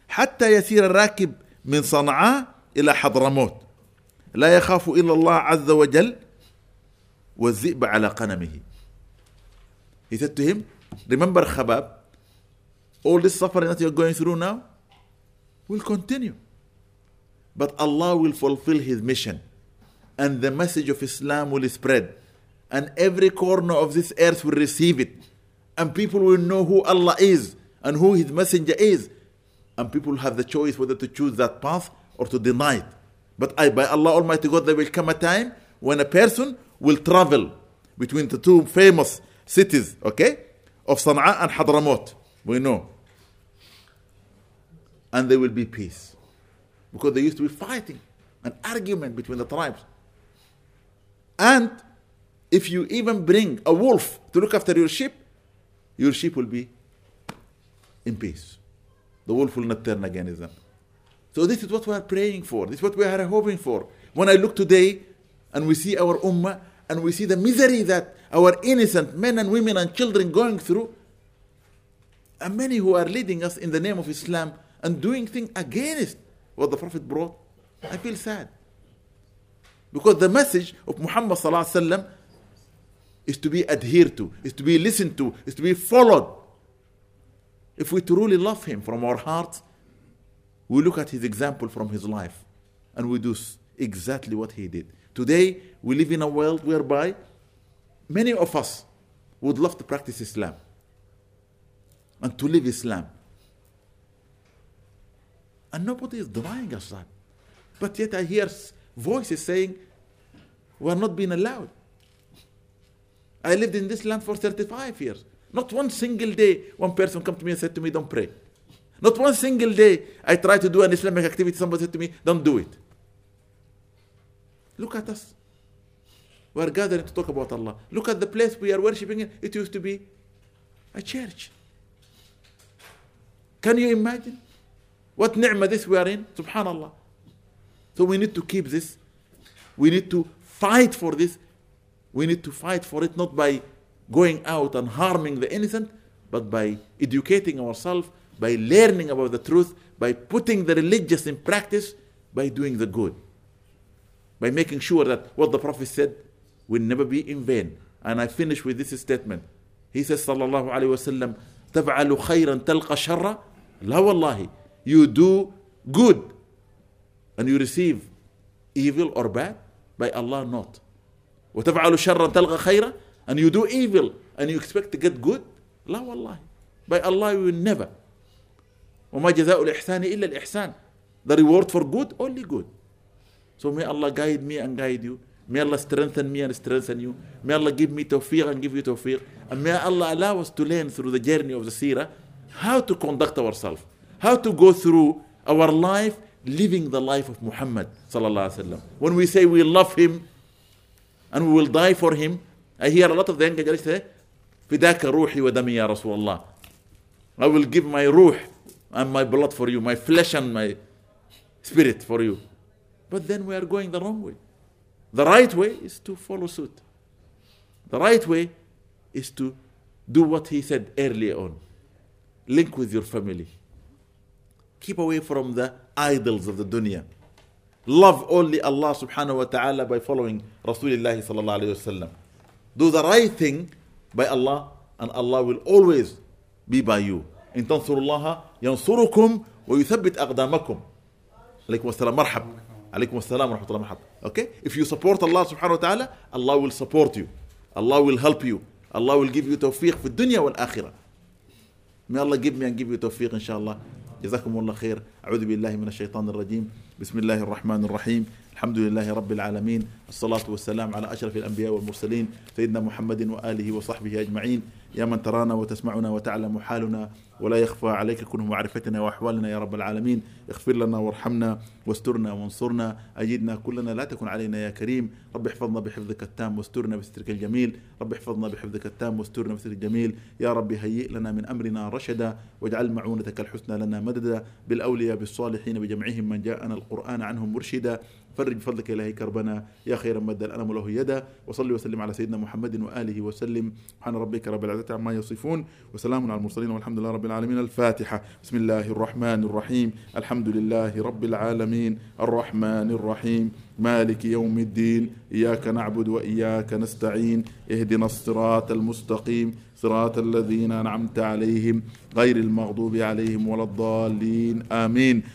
حتى يسير الراكب من صنعاء إلى حضرموت لا يخاف إلا الله عز وجل والذئب على قنمه He said to him, remember Khabab, all this suffering that you're going through now will continue. But Allah will fulfill His mission and the message of Islam will spread. And every corner of this earth will receive it. And people will know who Allah is and who His messenger is. And people have the choice whether to choose that path or to deny it. But I, by Allah Almighty God, there will come a time when a person will travel between the two famous cities, okay, of Sana'a and Hadramaut. We know. And there will be peace. Because there used to be fighting, an argument between the tribes. And if you even bring a wolf to look after your sheep, your sheep will be in peace. The wolf will not turn against them. So this is what we are praying for. This is what we are hoping for. When I look today and we see our ummah and we see the misery that our innocent men and women and children going through, and many who are leading us in the name of Islam and doing things against what the Prophet brought, I feel sad. Because the message of Muhammad sallallahu is to be adhered to, is to be listened to, is to be followed. If we truly love him from our hearts, we look at his example from his life and we do exactly what he did. Today, we live in a world whereby many of us would love to practice Islam and to live Islam. And nobody is denying us that. But yet I hear voices saying, we are not being allowed. I lived in this land for 35 years. Not one single day one person come to me and said to me, don't pray. Not one single day I try to do an Islamic activity, somebody said to me, don't do it. Look at us. We are gathering to talk about Allah. Look at the place we are worshipping in. It used to be a church. Can you imagine? What ni'mah this we are in? Subhanallah. So we need to keep this. We need to fight for this. We need to fight for it not by going out and harming the innocent, but by educating ourselves, by learning about the truth, by putting the religious in practice, by doing the good. By making sure that what the Prophet said will never be in vain. And I finish with this statement. He says, Sallallahu Alaihi Wasallam, تفعل خيرا تلقى شرا لا والله you do good and you receive evil or bad by Allah not وتفعل شرا تلقى خيرا and you do evil and you expect to get good لا والله by Allah you will never وما جزاء الإحسان إلا الإحسان the reward for good only good so may Allah guide me and guide you May Allah strengthen me and strengthen you. May Allah give me tawfiq and give you tawfiq. And may Allah allow us to learn through the journey of the seerah how to conduct ourselves, how to go through our life living the life of Muhammad. When we say we love him and we will die for him, I hear a lot of the young guys say, فداك روحي ودمي يا رسول الله. I will give my ruh and my blood for you, my flesh and my spirit for you. But then we are going the wrong way. The right way is to follow suit. The right way is to do what he said earlier on. Link with your family. Keep away from the idols of the dunya. Love only Allah subhanahu wa ta'ala by following Rasulullah sallallahu alayhi wasallam. Do the right thing by Allah and Allah will always be by you. إن تنصروا الله ينصركم ويثبت أقدامكم. عليكم السلام مرحب. عليكم السلام ورحمة الله مرحبا. Okay? If you support Allah subhanahu wa ta'ala, Allah will support you. Allah will help you. Allah will give you tawfiq في الدنيا والآخرة. May Allah give me and give you tawfiq inshallah. جزاكم الله خير. أعوذ بالله من الشيطان الرجيم. بسم الله الرحمن الرحيم. الحمد لله رب العالمين. الصلاة والسلام على أشرف الأنبياء والمرسلين سيدنا محمد وآله وصحبه أجمعين. يا من ترانا وتسمعنا وتعلم حالنا ولا يخفى عليك كنه معرفتنا وأحوالنا يا رب العالمين. اغفر لنا وارحمنا واسترنا وانصرنا. اجدنا كلنا لا تكن علينا يا كريم. رب احفظنا بحفظك التام واسترنا بسترك الجميل. رب احفظنا بحفظك التام واسترنا بسترك الجميل. يا رب هيئ لنا من أمرنا رشدا. واجعل معونتك الحسنى لنا مددا. بالأولياء بالصالحين بجمعهم من جاءنا القرآن عنهم مرشدا. فرج بفضلك إلهي كربنا يا خير مد الألم له يدا وصلي وسلم على سيدنا محمد وآله وسلم. سبحان ربك رب العزة عما يصفون وسلام على المرسلين والحمد لله رب العالمين. الفاتحة. بسم الله الرحمن الرحيم. الحمد لله رب العالمين. الرحمن الرحيم. مالك يوم الدين. إياك نعبد وإياك نستعين. اهدنا الصراط المستقيم. صراط الذين أنعمت عليهم. غير المغضوب عليهم ولا الضالين. آمين.